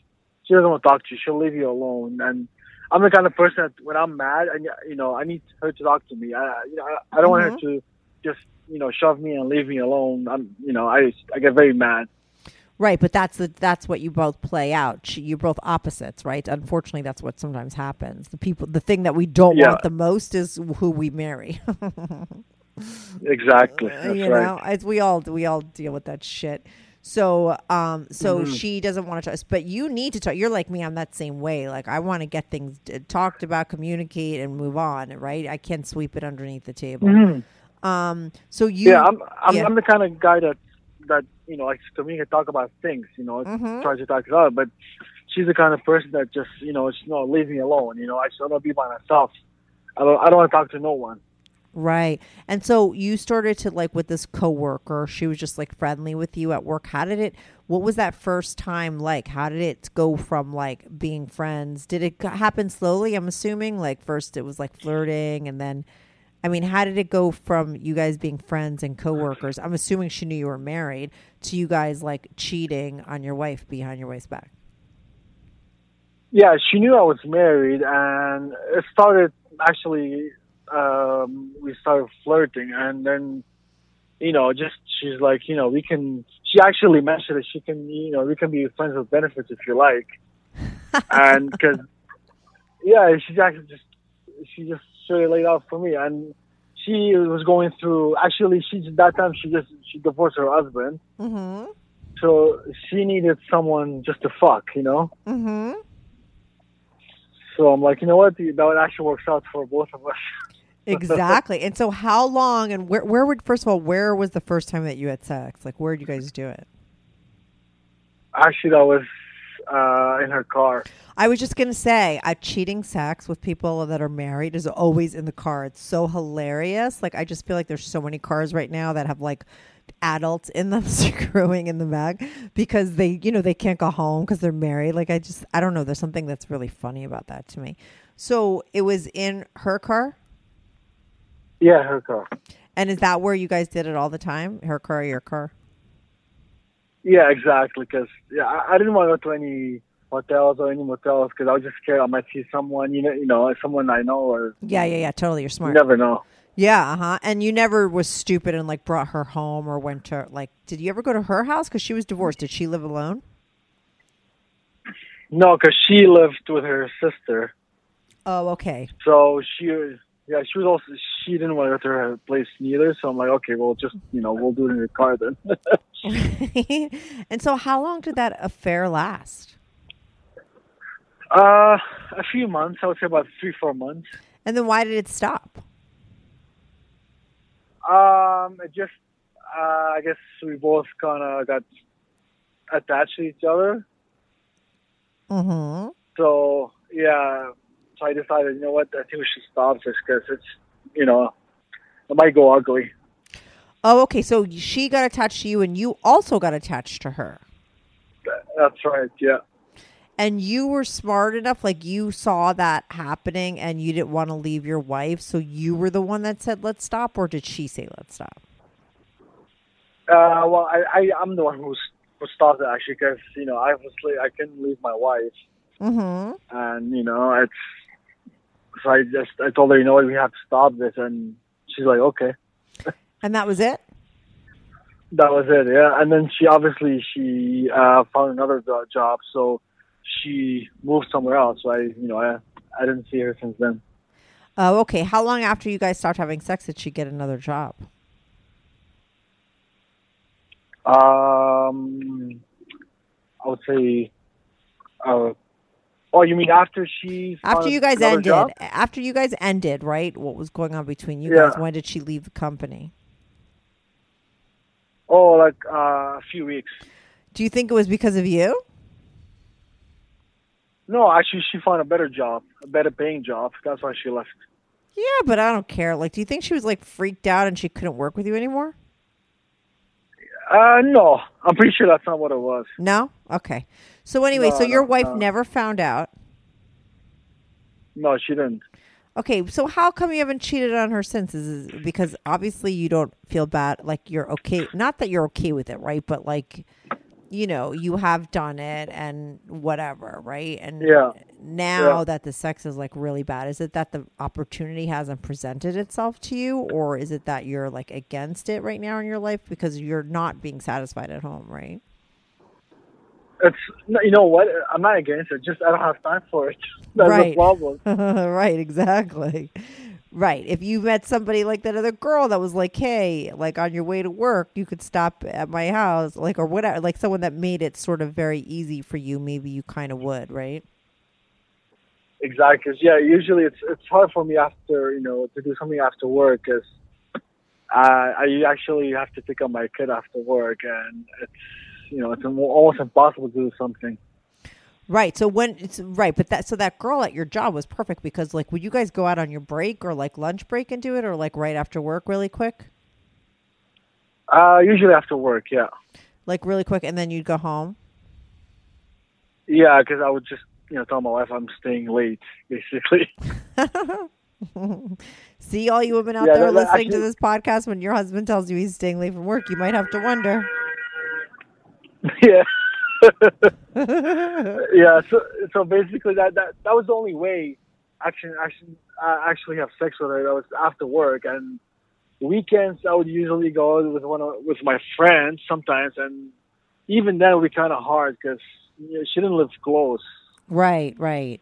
Speaker 3: she doesn't want to talk to you. She'll leave you alone. And I'm the kind of person that when I'm mad, and you know I need her to talk to me. I you know I, I don't want her mm-hmm. to just you know shove me and leave me alone. I'm you know I I get very mad.
Speaker 1: Right, but that's the that's what you both play out. You're both opposites, right? Unfortunately, that's what sometimes happens. The people, the thing that we don't
Speaker 3: Yeah.
Speaker 1: want the most is who we marry. <laughs>
Speaker 3: Exactly. That's
Speaker 1: you
Speaker 3: right.
Speaker 1: know, as we all we all deal with that shit. So, um, so
Speaker 3: Mhm.
Speaker 1: she doesn't want to talk, but you need to talk. You're like me. I'm that same way. Like I want to get things talked about, communicate, and move on. Right? I can't sweep it underneath the table.
Speaker 3: Mhm.
Speaker 1: Um, so you,
Speaker 3: yeah, I'm I'm,
Speaker 1: yeah.
Speaker 3: I'm the kind of guy that that you know likes to communicate, talk about things. You know,
Speaker 1: Mhm.
Speaker 3: tries to talk it out. But she's the kind of person that just you know, just, no, leave me alone. You know, I just want to be by myself. I don't I don't want to talk to no one.
Speaker 1: Right. And so you started to like with this coworker, she was just like friendly with you at work. How did it what was that first time like? How did it go from like being friends? Did it happen slowly? I'm assuming like first it was like flirting and then I mean, how did it go from you guys being friends and coworkers? I'm assuming she knew you were married to you guys like cheating on your wife behind your wife's back.
Speaker 3: Yeah, she knew I was married, and it started actually. Um, we started flirting, and then, you know, just she's like, you know, we can. She actually mentioned that she can, you know, we can be friends with benefits if you like, <laughs> and because, yeah, she actually just she just straight laid out for me, and she was going through. Actually, she that time she just she divorced her husband,
Speaker 1: Mhm.
Speaker 3: so she needed someone just to fuck, you know.
Speaker 1: Mhm.
Speaker 3: So I'm like, you know what? That actually works out for both of us. <laughs>
Speaker 1: Exactly. and so how long and where where would first of all, where was the first time that you had sex? Like where did you guys do it?
Speaker 3: Actually, that was uh, in her car.
Speaker 1: I was just gonna say, uh, cheating sex with people that are married is always in the car. It's so hilarious. Like I just feel like there's so many cars right now that have like adults in them <laughs> screwing in the back because they, you know, they can't go home because they're married. Like I just, I don't know. There's something that's really funny about that to me. So it was in her car,
Speaker 3: Yeah, her car.
Speaker 1: and is that where you guys did it all the time? Her car, or your car?
Speaker 3: Yeah, exactly. Because yeah, I, I didn't want to go to any hotels or any motels because I was just scared I might see someone, you know, you know, someone I know or
Speaker 1: Yeah, yeah, yeah. Totally, you're smart.
Speaker 3: you never know.
Speaker 1: Yeah, uh huh. And you never was stupid and like brought her home or went to like. Did you ever go to her house because she was divorced? Did she live alone?
Speaker 3: No, because she lived with her sister,
Speaker 1: Oh, okay.
Speaker 3: so she, yeah, she was also she didn't want to go to her place neither. So I'm like, okay, well, just you know, we'll do it in the car then. <laughs> <laughs>
Speaker 1: and so, how long did that affair last?
Speaker 3: uh, a few months, I would say about three, four months.
Speaker 1: And then, why did it stop?
Speaker 3: Um, it just, uh, I guess we both kind of got attached to each other.
Speaker 1: Mm-hmm.
Speaker 3: So yeah, so I decided, you know what, I think we should stop this because it's, you know, it might go ugly.
Speaker 1: Oh, okay. So she got attached to you, and you also got attached to her.
Speaker 3: That's right. Yeah.
Speaker 1: And you were smart enough, like you saw that happening, and you didn't want to leave your wife, so you were the one that said, "Let's stop," or did she say, "Let's stop"?
Speaker 3: Uh, well, I, I I'm the one who's who stopped it actually because you know obviously I couldn't leave my wife,
Speaker 1: Mm-hmm.
Speaker 3: and you know it's so I just I told her you know what we have to stop this, and she's like okay. <laughs>
Speaker 1: And that was it.
Speaker 3: That was it, yeah. And then she obviously she uh, found another job, so she moved somewhere else. So I, you know, I I didn't see her since then.
Speaker 1: Oh, okay. How long after you guys stopped having sex did she get another job?
Speaker 3: Um, I would say, uh, oh, you mean after she
Speaker 1: After you guys ended,
Speaker 3: job?
Speaker 1: after you guys ended, right? What was going on between you
Speaker 3: Yeah.
Speaker 1: guys? When did she leave the company?
Speaker 3: Oh, like uh, a few weeks.
Speaker 1: Do you think it was because of you?
Speaker 3: No, actually, she found a better job, a better paying job. That's why she left.
Speaker 1: Yeah, but I don't care. Like, do you think she was like freaked out and she couldn't work with you anymore?
Speaker 3: Uh, no, I'm pretty sure that's not what it was.
Speaker 1: No. Okay. So anyway,
Speaker 3: No,
Speaker 1: so your
Speaker 3: no,
Speaker 1: wife
Speaker 3: no.
Speaker 1: never found out.
Speaker 3: No, she didn't.
Speaker 1: Okay, so how come you haven't cheated on her since? Is it because obviously you don't feel bad, like you're okay. Not that you're okay with it, right? But like, you know, you have done it and whatever, right? And
Speaker 3: Yeah.
Speaker 1: now
Speaker 3: Yeah.
Speaker 1: that the sex is like really bad, is it that the opportunity hasn't presented itself to you, or is it that you're like against it right now in your life because you're not being satisfied at home, right?
Speaker 3: It's you know what? I'm not against it. Just I don't have time for it. <laughs> That's
Speaker 1: right.
Speaker 3: the problem. <laughs>
Speaker 1: right, exactly. Right. If you met somebody like that other girl that was like, hey, like on your way to work, you could stop at my house, like, or whatever, like someone that made it sort of very easy for you, maybe you kind of would, right?
Speaker 3: Exactly. 'Cause, yeah, usually it's it's hard for me after you know to do something after work because uh, I actually have to pick up my kid after work, and it's you know it's almost impossible to do something.
Speaker 1: Right. So when it's right, but that, so that girl at your job was perfect because, like, would you guys go out on your break or like lunch break and do it or like right after work really quick?
Speaker 3: Uh, usually after work, yeah,
Speaker 1: Like, really quick, and then you'd go home?
Speaker 3: yeah, because I would just you know tell my wife I'm staying late, basically. <laughs> <laughs>
Speaker 1: See, all you women out
Speaker 3: Yeah,
Speaker 1: there listening to this podcast, when your husband tells you he's staying late from work, you might have to wonder. <laughs>
Speaker 3: yeah. <laughs> yeah. So so basically that that that was the only way actually actually uh, actually have sex with her. That was after work and weekends. I would usually go with one of, with my friends sometimes, and even then be kind of hard because you know, she didn't live close.
Speaker 1: Right, right.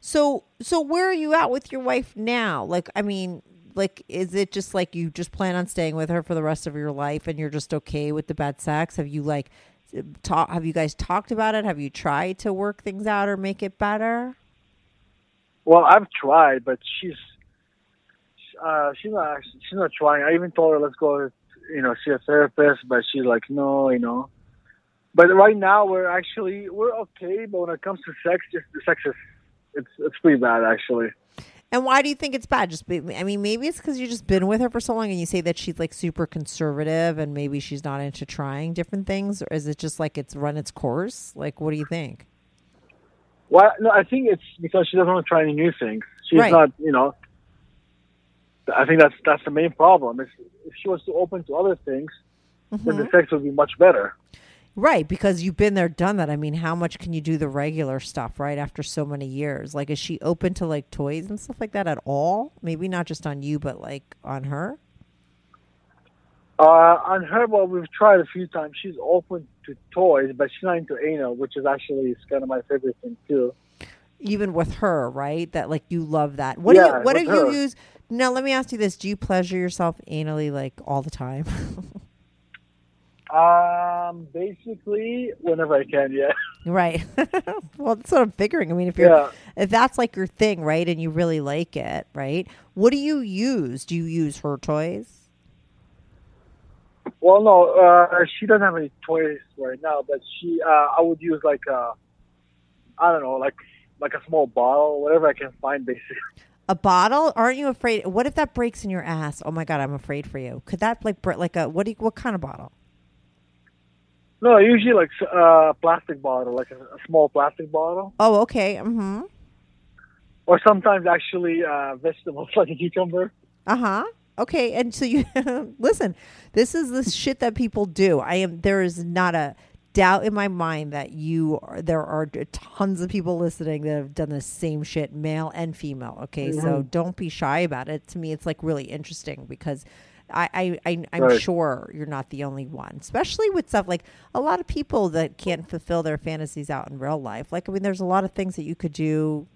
Speaker 1: So, so where are you at with your wife now? Like, I mean, like, is it just like you just plan on staying with her for the rest of your life, and you're just okay with the bad sex? Have you like talk? Have you guys talked about it? Have you tried to work things out or make it better?
Speaker 3: Well, I've tried, but she's uh, she's not she's not trying. I even told her let's go, you know, see a therapist, but she's like, no, you know. But right now we're actually we're okay, but when it comes to sex, just the sex is it's it's pretty bad actually.
Speaker 1: And why do you think it's bad? Just, be, I mean, maybe it's because you've just been with her for so long, and you say that she's like super conservative, and maybe she's not into trying different things, or is it just like it's run its course? Like, what do you think?
Speaker 3: Well, no, I think it's because she doesn't want to try any new things. She's
Speaker 1: Right.
Speaker 3: not, you know. I think that's that's the main problem. If if she was to open to other things, then the mm-hmm. sex would be much better.
Speaker 1: Right, because you've been there, done that. I mean, how much can you do the regular stuff, right? After so many years, like, is she open to like toys and stuff like that at all? Maybe not just on you, but like on her.
Speaker 3: Uh, on her, well, we've tried a few times. She's open to toys, but she's not into anal, which is actually is kind of my favorite thing too.
Speaker 1: Even with her, right? That like you love that. What do you? What do
Speaker 3: with
Speaker 1: you use? Now, let me ask you this: Do you pleasure yourself anally like all the time? <laughs>
Speaker 3: Um, basically, whenever I can, yeah.
Speaker 1: right. <laughs> well, that's what I'm figuring. I mean, if you're
Speaker 3: Yeah.
Speaker 1: if that's like your thing, right, and you really like it, right? What do you use? Do you use her toys?
Speaker 3: Well, no, uh, she doesn't have any toys right now, but she, uh, I would use like a, I don't know, like like a small bottle, whatever I can find, basically. <laughs>
Speaker 1: A bottle? Aren't you afraid? What if that breaks in your ass? Oh my god, I'm afraid for you. Could that like like a what do you, what kind of bottle?
Speaker 3: No, usually like a uh, plastic bottle, like a, a small plastic bottle,
Speaker 1: Oh, okay. Mm-hmm.
Speaker 3: or sometimes actually uh, vegetables <laughs> like a cucumber.
Speaker 1: Uh huh. Okay, and so you <laughs> listen. This is the shit that people do. I am. There is not a doubt in my mind that you. Are, there are tons of people listening that have done the same shit, male and female. Okay, so don't be shy about it. To me, it's like really interesting because. I, I, I I'm
Speaker 3: Right.
Speaker 1: sure you're not the only one, especially with stuff like a lot of people that can't fulfill their fantasies out in real life. Like, I mean, there's a lot of things that you could do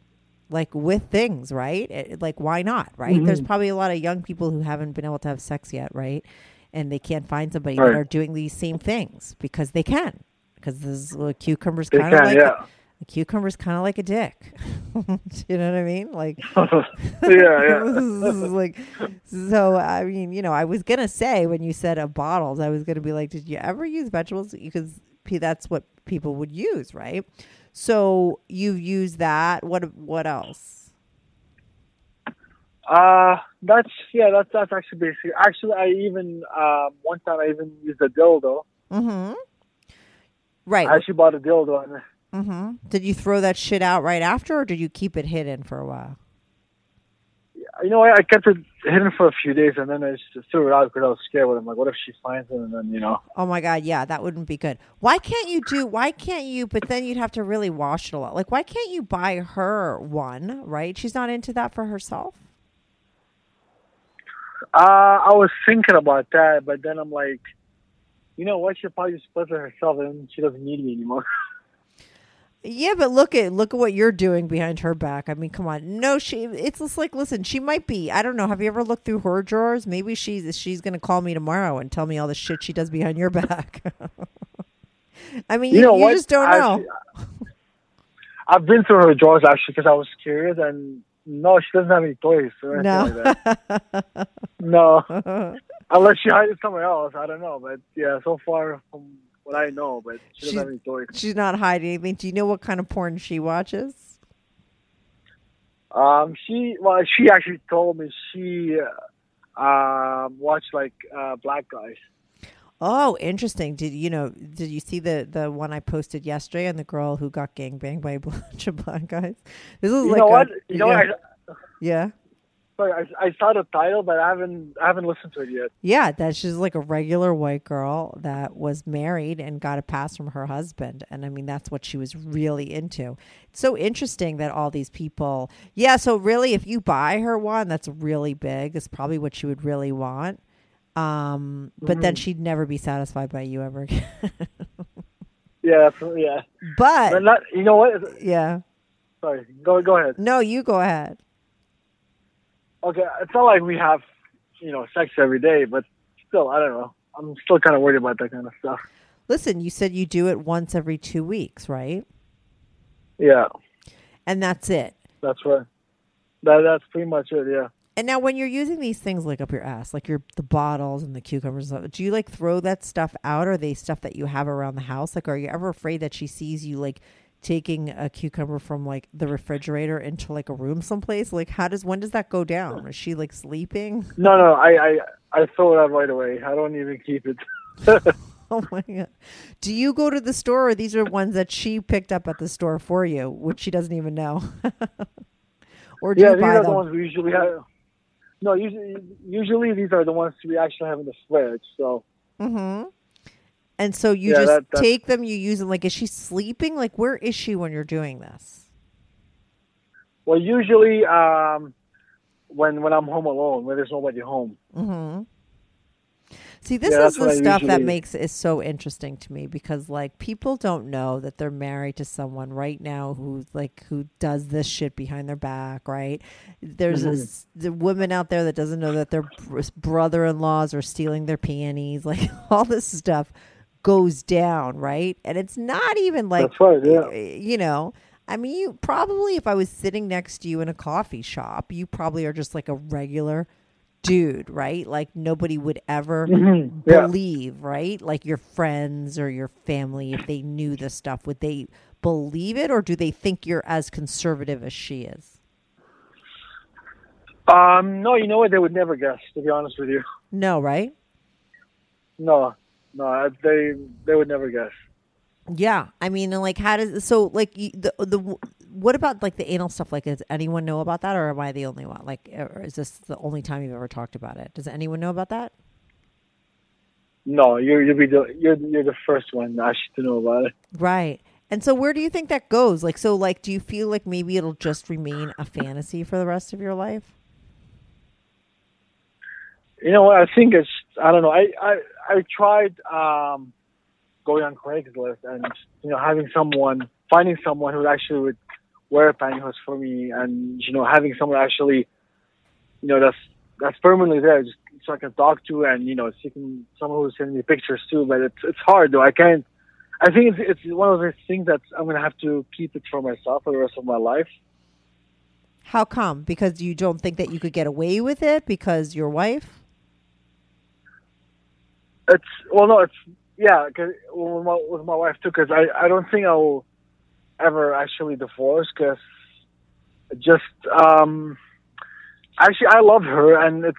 Speaker 1: like with things, right? It- like why not, right? There's mm-hmm. probably a lot of young people who haven't been able to have sex yet, right? And they can't find somebody that are doing these same things because they can. Because this cucumber's kind of like
Speaker 3: yeah.
Speaker 1: a cucumber's kind of like a dick. <laughs> you know what I mean? Like <laughs>
Speaker 3: yeah, yeah. <laughs>
Speaker 1: like so i mean you know i was gonna say when you said of bottles i was gonna be like did you ever use vegetables because that's what people would use right so you've used that what what else
Speaker 3: Uh, that's yeah, that's that's actually basically. Actually, I even um, one time I even used a dildo.
Speaker 1: mm-hmm right
Speaker 3: I actually bought a dildo, and
Speaker 1: mm-hmm. Did you throw that shit out right after or did you keep it hidden for a while?
Speaker 3: You know, I, I kept it hidden for a few days, and then I just threw it out because I was scared. With I'm like, what if she finds it, and then you know,
Speaker 1: oh my god yeah that wouldn't be good. Why can't you do why can't you but then you'd have to really wash it a lot. Like why can't you buy her one right? She's not into that for herself?
Speaker 3: Uh, I was thinking about that, but then I'm like, you know what? She'll probably just split it herself, and she doesn't need me anymore. <laughs>
Speaker 1: Yeah, but look at look at what you're doing behind her back. I mean, come on. No, she. It's just like, listen, she might be. I don't know. Have you ever looked through her drawers? Maybe she's she's going to call me tomorrow and tell me all the shit she does behind your back. <laughs> I mean, you,
Speaker 3: You know
Speaker 1: you just don't know.
Speaker 3: Uh, I've been through her drawers actually because I was curious, and no, she doesn't have any toys or
Speaker 1: No.
Speaker 3: like that. No, <laughs> <laughs> unless she hides it somewhere else. I don't know, but yeah, so far from what I know, but she doesn't
Speaker 1: She's-
Speaker 3: have any toys.
Speaker 1: She's not hiding anything. Do you know what kind of porn she watches?
Speaker 3: Um, she well, she actually told me she uh, um watched like uh, black guys.
Speaker 1: Oh, interesting. Did you know? Did you see the the one I posted yesterday on the girl who got gangbanged by a <laughs> bunch of black guys? This is
Speaker 3: You
Speaker 1: like
Speaker 3: know
Speaker 1: a-
Speaker 3: what? You know what? I,
Speaker 1: yeah.
Speaker 3: Sorry, I, I saw the title, but I haven't I haven't listened to it yet.
Speaker 1: Yeah, that she's like a regular white girl that was married and got a pass from her husband. And I mean, that's what she was really into. It's so interesting that all these people, yeah. So, really, if you buy her one, that's really big. It's probably what she would really want. Um, but then she'd never be satisfied by you ever again. <laughs>
Speaker 3: Yeah, yeah.
Speaker 1: but,
Speaker 3: But not. You know what?
Speaker 1: yeah.
Speaker 3: Sorry. Go go ahead.
Speaker 1: No, you go ahead.
Speaker 3: Okay, it's not like we have you know sex every day, but still, I don't know. I'm still kind of worried about that kind of stuff.
Speaker 1: Listen, you said you do it once every two weeks, right?
Speaker 3: Yeah,
Speaker 1: And that's it.
Speaker 3: that's right. That that's pretty much it. Yeah.
Speaker 1: And now, when you're using these things like up your ass, like your the bottles and the cucumbers, do you like throw that stuff out? Or are they stuff that you have around the house? Like, are you ever afraid that she sees you like taking a cucumber from like the refrigerator into like a room someplace? Like, how does when does that go down? Is she like sleeping? <laughs>
Speaker 3: No, no, I I I throw it out right away. I don't even keep it. <laughs>
Speaker 1: Oh my god! Do you go to the store, or these are ones that she picked up at the store for you, which she doesn't even know? <laughs> or do
Speaker 3: yeah,
Speaker 1: you
Speaker 3: these
Speaker 1: buy
Speaker 3: are
Speaker 1: them?
Speaker 3: the ones we usually have. No, usually usually these are the ones we actually have in the fridge. So
Speaker 1: Mm-hmm. And so you
Speaker 3: Yeah,
Speaker 1: just
Speaker 3: that-
Speaker 1: take them, you use them. Like, is she sleeping? Like, where is she when you're doing this?
Speaker 3: well, usually um when when I'm home alone, when there's nobody home.
Speaker 1: Mm-hmm. See, this
Speaker 3: Yeah,
Speaker 1: is the stuff that makes it so interesting to me because, like, people don't know that they're married to someone right now who's like who does this shit behind their back. Right? There's
Speaker 3: Mm-hmm.
Speaker 1: this, the women out there that doesn't know that their br- brother-in-laws are stealing their panties. <laughs> Like, all this stuff goes down, right? And it's not even like
Speaker 3: That's right, yeah.
Speaker 1: you know. I mean, you probably, if I was sitting next to you in a coffee shop, you probably are just like a regular dude, right? Like nobody would ever
Speaker 3: Mm-hmm. <laughs> yeah.
Speaker 1: believe, right? Like your friends or your family, if they knew this stuff, would they believe it, or do they think you're as conservative as she is?
Speaker 3: Um, no, you know what? They would never guess. To be honest with you,
Speaker 1: No, right?
Speaker 3: no, no, they they would never guess.
Speaker 1: Yeah, I mean, and like, how does so like the the what about like the anal stuff? Like, does anyone know about that, or am I the only one? Like, or is this the only time you've ever talked about it? Does anyone know about that?
Speaker 3: No, you're you'll be the you're you're the first one actually to know about it.
Speaker 1: Right. And so, where do you think that goes? Like, so, like, do you feel like maybe it'll just remain a fantasy for the rest of your life?
Speaker 3: You know what? I think it's I don't know. I I I tried um going on Craigslist and you know having someone finding someone who actually would wear pantyhose for me and you know having someone actually you know that's that's permanently there just so I can talk to and you know seeking someone who's sending me pictures too. But it's it's hard though. I can't. I think it's it's one of those things that I'm gonna have to keep it for myself for the rest of my life.
Speaker 1: How come? Because you don't think that you could get away with it because your wife?
Speaker 3: It's well, no, it's yeah, cause with my with my wife too. Because I I don't think I will ever actually divorce. Because just um, actually I love her, and it's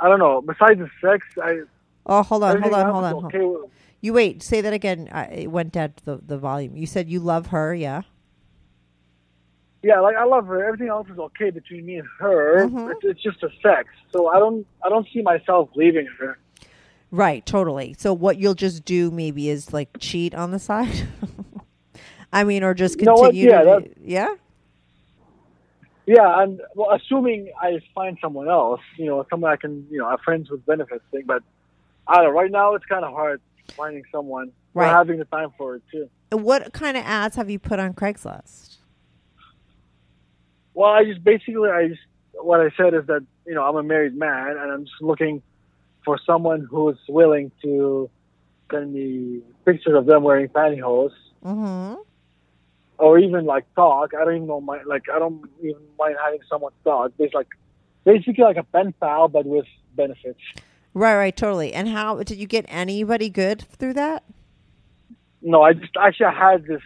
Speaker 3: I don't know. Besides the sex, I
Speaker 1: Oh, hold on, hold on, hold on. hold-
Speaker 3: Okay with-
Speaker 1: You wait. Say that again. I, it went down to the the volume. You said you love her. Yeah.
Speaker 3: yeah, like I love her. Everything else is okay between me and her.
Speaker 1: Mm-hmm.
Speaker 3: It's, it's just the sex. So I don't I don't see myself leaving her.
Speaker 1: Right. Totally. So what you'll just do maybe is like cheat on the side. <laughs> I mean, or just
Speaker 3: You know what?
Speaker 1: continue.
Speaker 3: Yeah,
Speaker 1: to,
Speaker 3: that-
Speaker 1: yeah.
Speaker 3: Yeah, and well, assuming I find someone else, you know, someone I can, you know, a friends with benefits thing. But I don't know. Right now, it's kind of hard finding someone.
Speaker 1: Right.
Speaker 3: Or having the time for it too.
Speaker 1: What kind of ads have you put on Craigslist?
Speaker 3: Well, I just basically, I just what I said is that you know I'm a married man and I'm just looking for someone who's willing to send me pictures of them wearing pantyhose,
Speaker 1: Mm-hmm.
Speaker 3: or even like talk. I don't even know my like I don't even mind having someone talk. It's like basically like a pen pal, but with benefits.
Speaker 1: Right. Right. Totally. And how did you get anybody good through that?
Speaker 3: No, I just actually I had this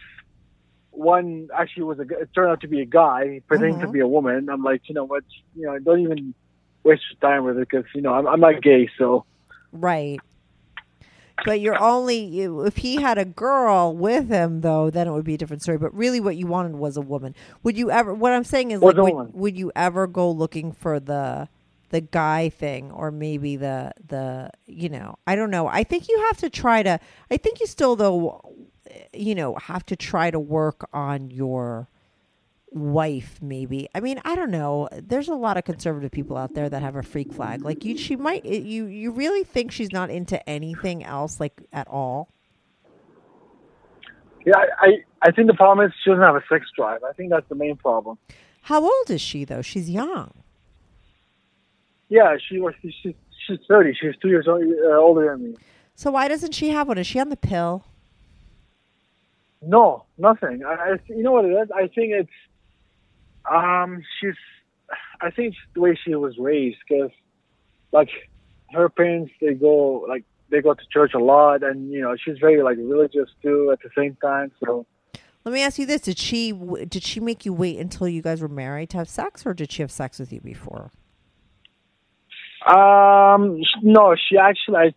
Speaker 3: one. Actually, was a g- it turned out to be a guy pretending to
Speaker 1: Mhm.
Speaker 3: be a woman. I'm like, you know what? You know, don't even waste your time with it because you know I'm, I'm not gay, so.
Speaker 1: Right. But you're only you, if he had a girl with him though, then it would be a different story. But really, what you wanted was a woman. Would you ever? What I'm saying is,
Speaker 3: Was
Speaker 1: like,
Speaker 3: a
Speaker 1: would, would you ever go looking for the the guy thing, or maybe the the you know? I don't know. I think you have to try to. I think you still though, you know, have to try to work on your wife maybe i mean i don't know there's a lot of conservative people out there that have a freak flag like you she might you you really think she's not into anything else like at all
Speaker 3: Yeah, I, I I think the problem is she doesn't have a sex drive. I think that's the main problem.
Speaker 1: how old is she though she's young
Speaker 3: Yeah, she was she's she's thirty. She's two years old, uh, older than me.
Speaker 1: so why doesn't she have one is she on the pill
Speaker 3: No, nothing. I, I you know what it is? I think it's um she's I think the way she was raised because like her parents they go like they go to church a lot and you know she's very like religious too at the same time so.
Speaker 1: Let me ask you this did she did she make you wait until you guys were married to have sex or did she have sex with you before?
Speaker 3: Um no she actually I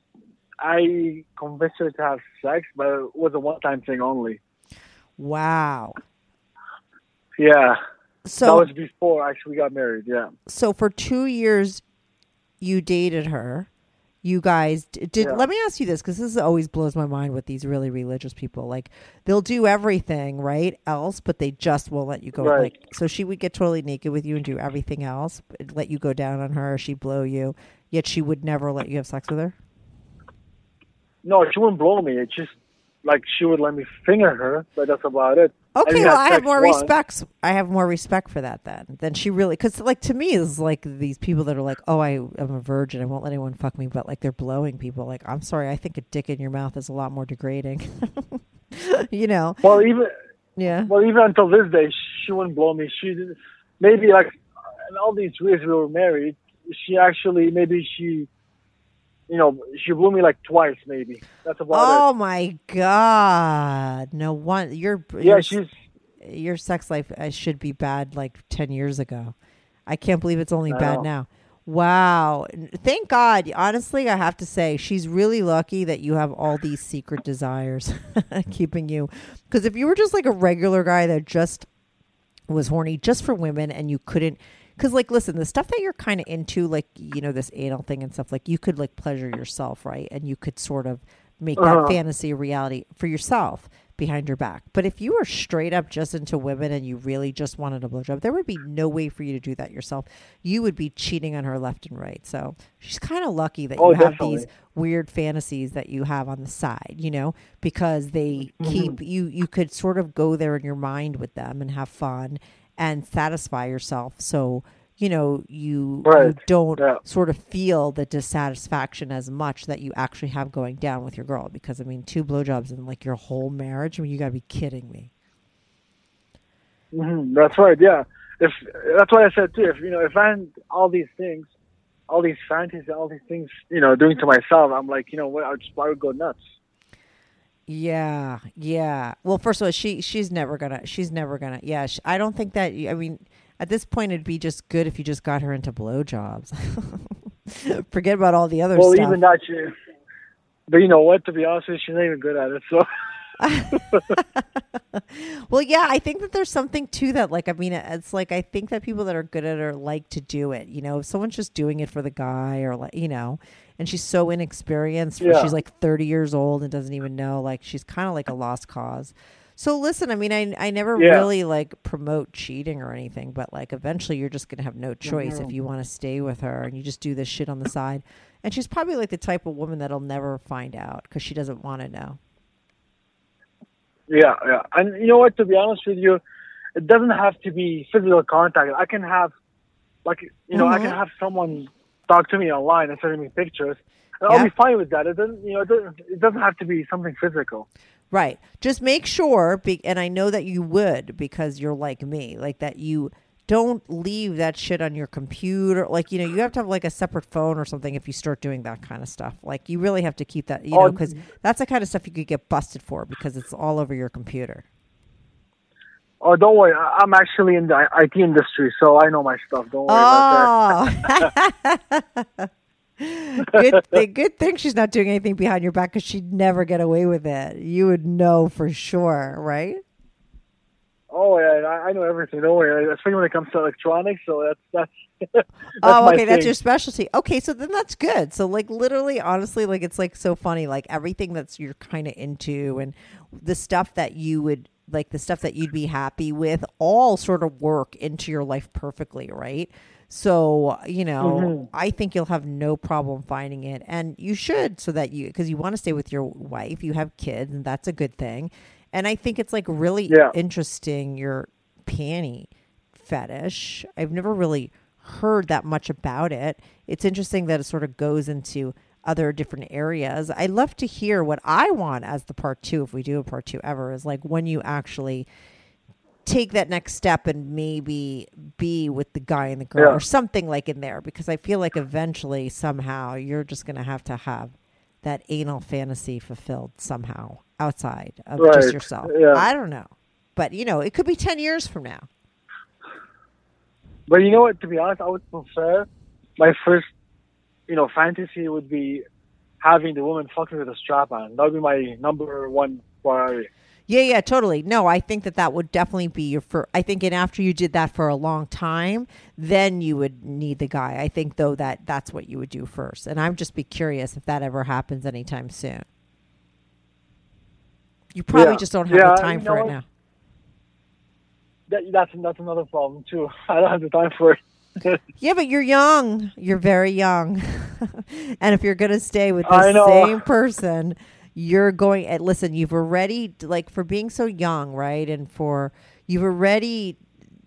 Speaker 3: I convinced her to have sex but it was a one time thing only.
Speaker 1: Wow.
Speaker 3: Yeah
Speaker 1: so
Speaker 3: that was before actually we got married yeah.
Speaker 1: So for two years you dated her. You guys did
Speaker 3: Yeah.
Speaker 1: let me ask you this because this always blows my mind with these really religious people. Like they'll do everything right else but they just won't let you go.
Speaker 3: Right.
Speaker 1: like so she would get totally naked with you and do everything else but let you go down on her she'd blow you yet she would never let you have sex with her?
Speaker 3: No she wouldn't blow me. It's just like she would let me finger her but that's about it
Speaker 1: Okay, well, I have more
Speaker 3: once.
Speaker 1: respect. I have more respect for that then than she really, because like to me is like these people that are like, oh, I am a virgin, I won't let anyone fuck me, but like they're blowing people. Like, I'm sorry, I think a dick in your mouth is a lot more degrading. <laughs> you know?
Speaker 3: Well, even
Speaker 1: Yeah.
Speaker 3: well, even until this day, she wouldn't blow me. She maybe like in all these years we were married, she actually maybe she, you know, she blew me like twice. Maybe that's about it.
Speaker 1: Oh my god! No one, you're.
Speaker 3: Yeah,
Speaker 1: you're-
Speaker 3: she's
Speaker 1: your sex life uh, should be bad like 10 years ago. I can't believe it's only
Speaker 3: I
Speaker 1: bad
Speaker 3: know.
Speaker 1: now. Wow. Thank God. Honestly, I have to say, she's really lucky that you have all these secret desires <laughs> keeping you. Because if you were just like a regular guy that just was horny just for women and you couldn't. Because, like, listen, the stuff that you're kind of into, like, you know, this anal thing and stuff, like, you could, like, pleasure yourself, right? And you could sort of make that
Speaker 3: Uh-huh.
Speaker 1: fantasy a reality for yourself behind your back. But if you were straight up just into women and you really just wanted a blowjob, there would be no way for you to do that yourself. You would be cheating on her left and right. So she's kind of lucky that
Speaker 3: Oh,
Speaker 1: you have
Speaker 3: definitely.
Speaker 1: these weird fantasies that you have on the side, you know, because they
Speaker 3: Mm-hmm.
Speaker 1: keep you you could sort of go there in your mind with them and have fun and satisfy yourself. So, you know, you, you don't
Speaker 3: Yeah.
Speaker 1: sort of feel the dissatisfaction as much that you actually have going down with your girl. Because I mean, two blowjobs in like your whole marriage. I mean, you got to be kidding me.
Speaker 3: hmm That's right. Yeah. If that's what I said too. If you know, if I'm all these things, all these fantasies, all these things, you know, doing to myself, I'm like, you know what? I would just I would go nuts.
Speaker 1: Yeah, yeah. Well, first of all, she she's never gonna she's never gonna. Yeah, sh I don't think that. I mean, at this point, it'd be just good if you just got her into blowjobs. <laughs> Forget about all the other
Speaker 3: well,
Speaker 1: stuff.
Speaker 3: even that, she, but you know what? To be honest with you, she's not even good at it. So <laughs>
Speaker 1: well, yeah, I think that there's something to that. Like, I mean, it's like I think that people that are good at it like to do it. You know, if someone's just doing it for the guy, or like, you know, and she's so inexperienced.
Speaker 3: Yeah.
Speaker 1: She's like 30 years old and doesn't even know. Like, she's kind of like a lost cause. So listen, I mean, I I never
Speaker 3: Yeah.
Speaker 1: really like promote cheating or anything, but like eventually you're just gonna have no choice if you want to stay with her and you just do this shit on the side. And she's probably like the type of woman that'll never find out because she doesn't want to know.
Speaker 3: yeah, yeah. And you know what? To be honest with you, it doesn't have to be physical contact. I can have, like, you know, I can have someone talk to me online and send me pictures. And I'll be fine with that. It doesn't, you know, it doesn't, it doesn't have to be something physical.
Speaker 1: Right. Just make sure, be, and I know that you would because you're like me, like that you don't leave that shit on your computer. Like, you know, you have to have like a separate phone or something if you start doing that kind of stuff. Like, you really have to keep that, you oh, know,
Speaker 3: Oh,
Speaker 1: because that's the kind of stuff you could get busted for because it's all over your computer.
Speaker 3: Oh, don't worry. I'm actually in the IT industry, so I know my stuff. Don't worry about that.
Speaker 1: Oh. <laughs> good, thing, good thing she's not doing anything behind your back because she'd never get away with it. You would know for sure, right?
Speaker 3: Oh yeah, I, I know everything. Don't worry, especially when it comes to electronics. So that's that's. <laughs> that's
Speaker 1: oh, okay, that's your specialty. Okay, so then that's good. So like literally, honestly, like it's like so funny. Like everything that's you're kind of into and the stuff that you would like the stuff that you'd be happy with all sort of work into your life perfectly, right? So, you know,
Speaker 3: Mhm.
Speaker 1: I think you'll have no problem finding it. And you should, so that you, because you want to stay with your wife, you have kids, and that's a good thing. And I think it's like really
Speaker 3: Yeah.
Speaker 1: interesting, your panty fetish. I've never really heard that much about it. It's interesting that it sort of goes into other different areas. I love to hear what I want as the part two, if we do a part two ever, is like when you actually take that next step and maybe be with the guy and the girl
Speaker 3: Yeah.
Speaker 1: or something like in there because I feel like eventually somehow you're just going to have to have that anal fantasy fulfilled somehow outside of just yourself.
Speaker 3: Yeah.
Speaker 1: I don't know. But you know, it could be 10 years from now.
Speaker 3: But you know what? To be honest, I would prefer my first, you know, fantasy would be having the woman fuck me with a strap on. That would be my number one priority.
Speaker 1: Yeah, yeah, totally. No, I think that that would definitely be your first. I think, and after you did that for a long time, then you would need the guy. I think, though, that that's what you would do first. And I'd just be curious if that ever happens anytime soon. You probably
Speaker 3: Yeah.
Speaker 1: just don't have
Speaker 3: Yeah,
Speaker 1: the time
Speaker 3: you
Speaker 1: for
Speaker 3: know
Speaker 1: it now.
Speaker 3: That, that's that's another problem too. <laughs> I don't have the time for it. <laughs>
Speaker 1: Yeah, but you're young. You're very young. <laughs> and if you're going to stay with the same person, you're going and listen, you've already like for being so young, right? And for you've already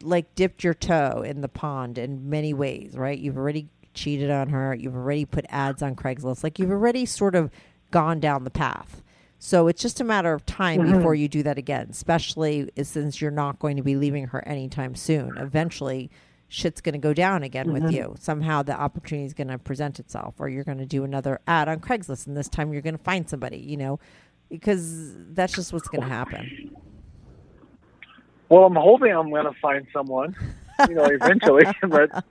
Speaker 1: like dipped your toe in the pond in many ways, right? You've already cheated on her, you've already put ads on Craigslist. Like you've already sort of gone down the path. So it's just a matter of time
Speaker 3: Mhm.
Speaker 1: before you do that again, especially since you're not going to be leaving her anytime soon. Eventually, shit's going to go down again with
Speaker 3: Mhm.
Speaker 1: you. Somehow the opportunity is going to present itself, or you're going to do another ad on Craigslist, and this time you're going to find somebody, you know, because that's just what's going to happen.
Speaker 3: Well, I'm hoping I'm gonna find someone, you know, eventually. <laughs> but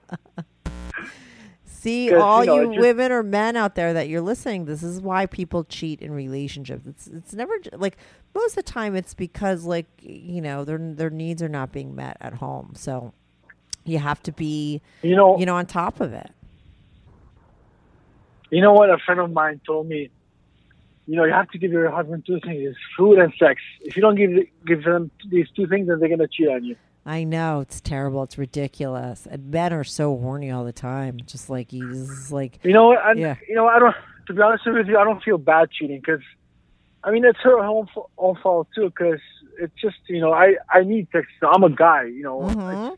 Speaker 1: See, all
Speaker 3: you
Speaker 1: you,
Speaker 3: know, it just-
Speaker 1: women or men out there that you're listening, this is why people cheat in relationships. It's it's never like most of the time it's because like you know their their needs are not being met at home. So you have to be
Speaker 3: you know,
Speaker 1: you know on top of it.
Speaker 3: you know what? A friend of mine told me, you know, you have to give your husband two things: food and sex. If you don't give give them these two things, then they're gonna cheat on you.
Speaker 1: I know it's terrible. It's ridiculous. And men are so horny all the time. Just like he's like
Speaker 3: You know what? I,
Speaker 1: Yeah.
Speaker 3: You know, I don't. To be honest with you, I don't feel bad cheating because, I mean, it's her own, own fault too. Because it's just, you know, I I need sex. I'm a guy. You know,
Speaker 1: Mhm.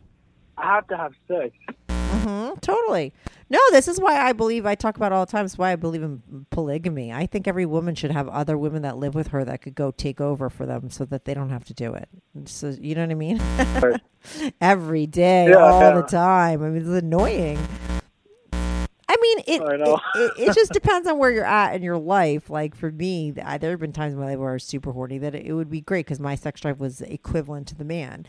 Speaker 3: I have to have sex.
Speaker 1: hmm totally. No, this is why I believe I talk about all the time. It's why I believe in polygamy. I think every woman should have other women that live with her that could go take over for them, so that they don't have to do it. So you know what I mean?
Speaker 3: Right. <laughs>
Speaker 1: every day,
Speaker 3: Yeah,
Speaker 1: all
Speaker 3: yeah.
Speaker 1: the time. I mean, it's annoying. I mean, it,
Speaker 3: I
Speaker 1: it, it it just depends on where you're at in your life. Like for me, I- there have been times when I was super horny that it, it would be great because my sex drive was equivalent to the man.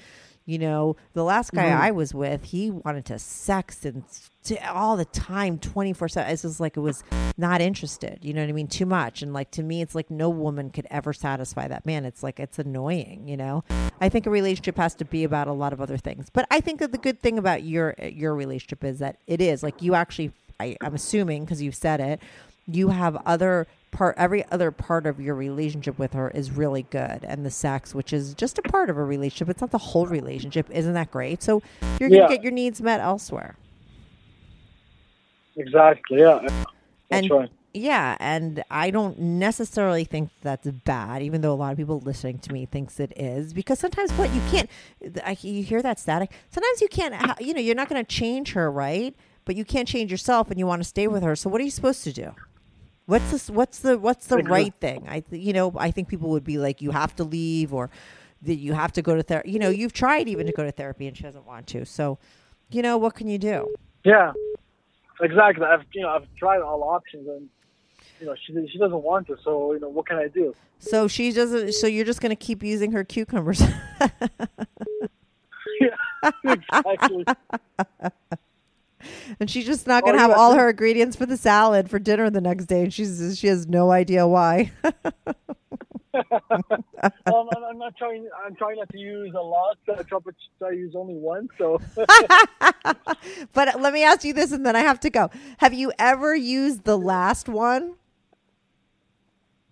Speaker 1: You know, the last guy
Speaker 3: Mm-hmm.
Speaker 1: I was with, he wanted to sex and to, all the time, twenty four seven. It's just like it was not interested. You know what I mean? Too much. And like to me, it's like no woman could ever satisfy that man. It's like it's annoying. You know, I think a relationship has to be about a lot of other things. But I think that the good thing about your your relationship is that it is like you actually. I, I'm assuming because you've said it, you have other part. Every other part of your relationship with her is really good, and the sex, which is just a part of a relationship, it's not the whole relationship. Isn't that great? So you're gonna get your needs met elsewhere.
Speaker 3: Exactly. Yeah. That's
Speaker 1: and
Speaker 3: right.
Speaker 1: yeah, and I don't necessarily think that's bad, even though a lot of people listening to me thinks it is, because sometimes what you can't, I, you hear that static. Sometimes you can't, you know, you're not going to change her, right? But you can't change yourself, and you want to stay with her. So what are you supposed to do? What's this? What's the what's the right thing? I th- you know I think people would be like you have to leave or that you have to go to therapy. You know you've tried even to go to therapy and she doesn't want to. So you know what can you do?
Speaker 3: Yeah. Exactly. I've you know I've tried all options and you know she she doesn't want to. So you know what can I do?
Speaker 1: So she doesn't. So you're just going to keep using her cucumbers. <laughs> <laughs>
Speaker 3: yeah, <laughs> exactly.
Speaker 1: And she's just not
Speaker 3: Oh,
Speaker 1: going to have
Speaker 3: yeah,
Speaker 1: all her ingredients for the salad for dinner the next day, and she's she has no idea why. <laughs>
Speaker 3: um, I'm, I'm not trying. I'm trying not to use a lot. I try to use only one. So <laughs>
Speaker 1: but let me ask you this, and then I have to go. Have you ever used the last one?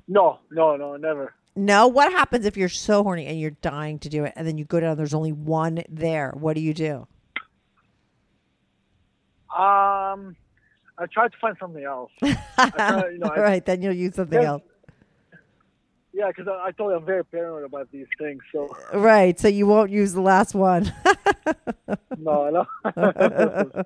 Speaker 3: no, no, no, never.
Speaker 1: No. What happens if you're so horny and you're dying to do it, and then you go down? There's only one there. What do you do?
Speaker 3: Um, I tried to find something else. <laughs> Tried, you know, I,
Speaker 1: right, then you'll use something else.
Speaker 3: Yeah, because I, I told you I'm very paranoid about these things. So
Speaker 1: Right, so you won't use the last one. <laughs>
Speaker 3: no, no. <laughs>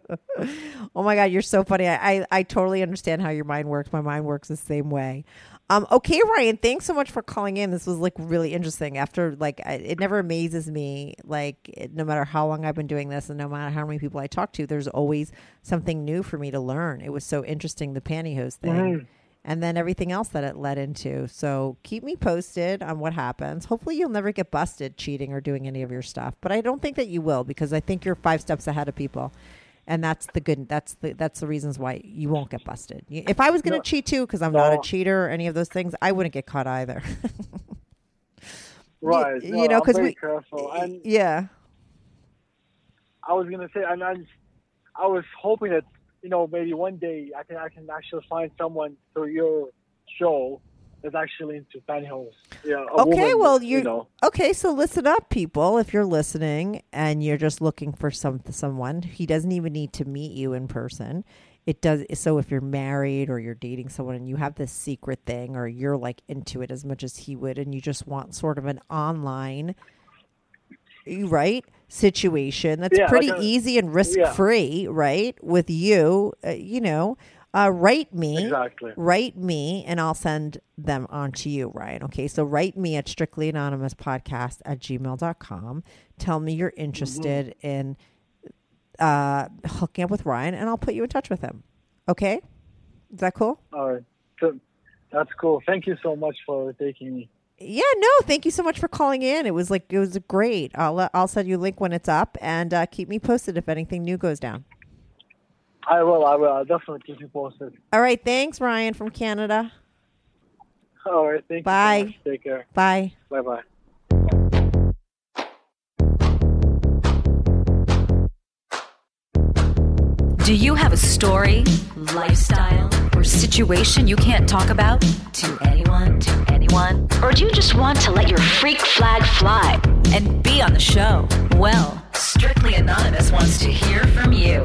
Speaker 1: oh my god, you're so funny. I, I I totally understand how your mind works. My mind works the same way. Um, okay, Ryan, thanks so much for calling in. This was like really interesting. After like, I, it never amazes me. Like, it- no matter how long I've been doing this, and no matter how many people I talk to, there's always something new for me to learn. It was so interesting the pantyhose thing,
Speaker 3: Mhm.
Speaker 1: and then everything else that it led into. So keep me posted on what happens. Hopefully, you'll never get busted cheating or doing any of your stuff. But I don't think that you will because I think you're five steps ahead of people and that's the good that's the that's the reasons why you won't get busted if i was going to
Speaker 3: No.
Speaker 1: cheat too because i'm not a cheater or any of those things i wouldn't get caught either <laughs>
Speaker 3: right.
Speaker 1: you
Speaker 3: no,
Speaker 1: know,
Speaker 3: I'm
Speaker 1: 'cause
Speaker 3: very
Speaker 1: we-
Speaker 3: careful.
Speaker 1: Yeah
Speaker 3: I was gonna say, and I, just, I was hoping that you know maybe one day I can I can actually find someone through your show that's actually into pantyhose. Yeah.
Speaker 1: okay
Speaker 3: woman,
Speaker 1: well
Speaker 3: you
Speaker 1: you
Speaker 3: know.
Speaker 1: okay so listen up people if you're listening and you're just looking for some someone he doesn't even need to meet you in person it does so if you're married or you're dating someone and you have this secret thing or you're like into it as much as he would and you just want sort of an online right situation that's
Speaker 3: Yeah,
Speaker 1: pretty
Speaker 3: like a-
Speaker 1: easy and risk free right with you uh, you know uh, write me
Speaker 3: Exactly.
Speaker 1: write me and I'll send them on to you, Ryan. Okay. So write me at strictly anonymous podcast at gmail.com. Tell me you're interested in uh, hooking up with Ryan and I'll put you in touch with him. Okay. Is that cool?
Speaker 3: All right. So that's cool. Thank you so much for taking me.
Speaker 1: Yeah, no, thank you so much for calling in. It was like it was great. I'll let- I'll send you a link when it's up, and uh, keep me posted if anything new goes down.
Speaker 3: I will. I will. I'll definitely keep you posted.
Speaker 1: All right, thanks, Ryan from Canada.
Speaker 3: All right. Thank
Speaker 1: Bye.
Speaker 3: you. so. Take care.
Speaker 1: Bye.
Speaker 3: Bye bye.
Speaker 2: Do you have a story, lifestyle, or situation you can't talk about to anyone, to anyone?
Speaker 4: Or do you just want to let your freak flag fly?
Speaker 2: And be on the show? Well, Strictly Anonymous wants to hear from you.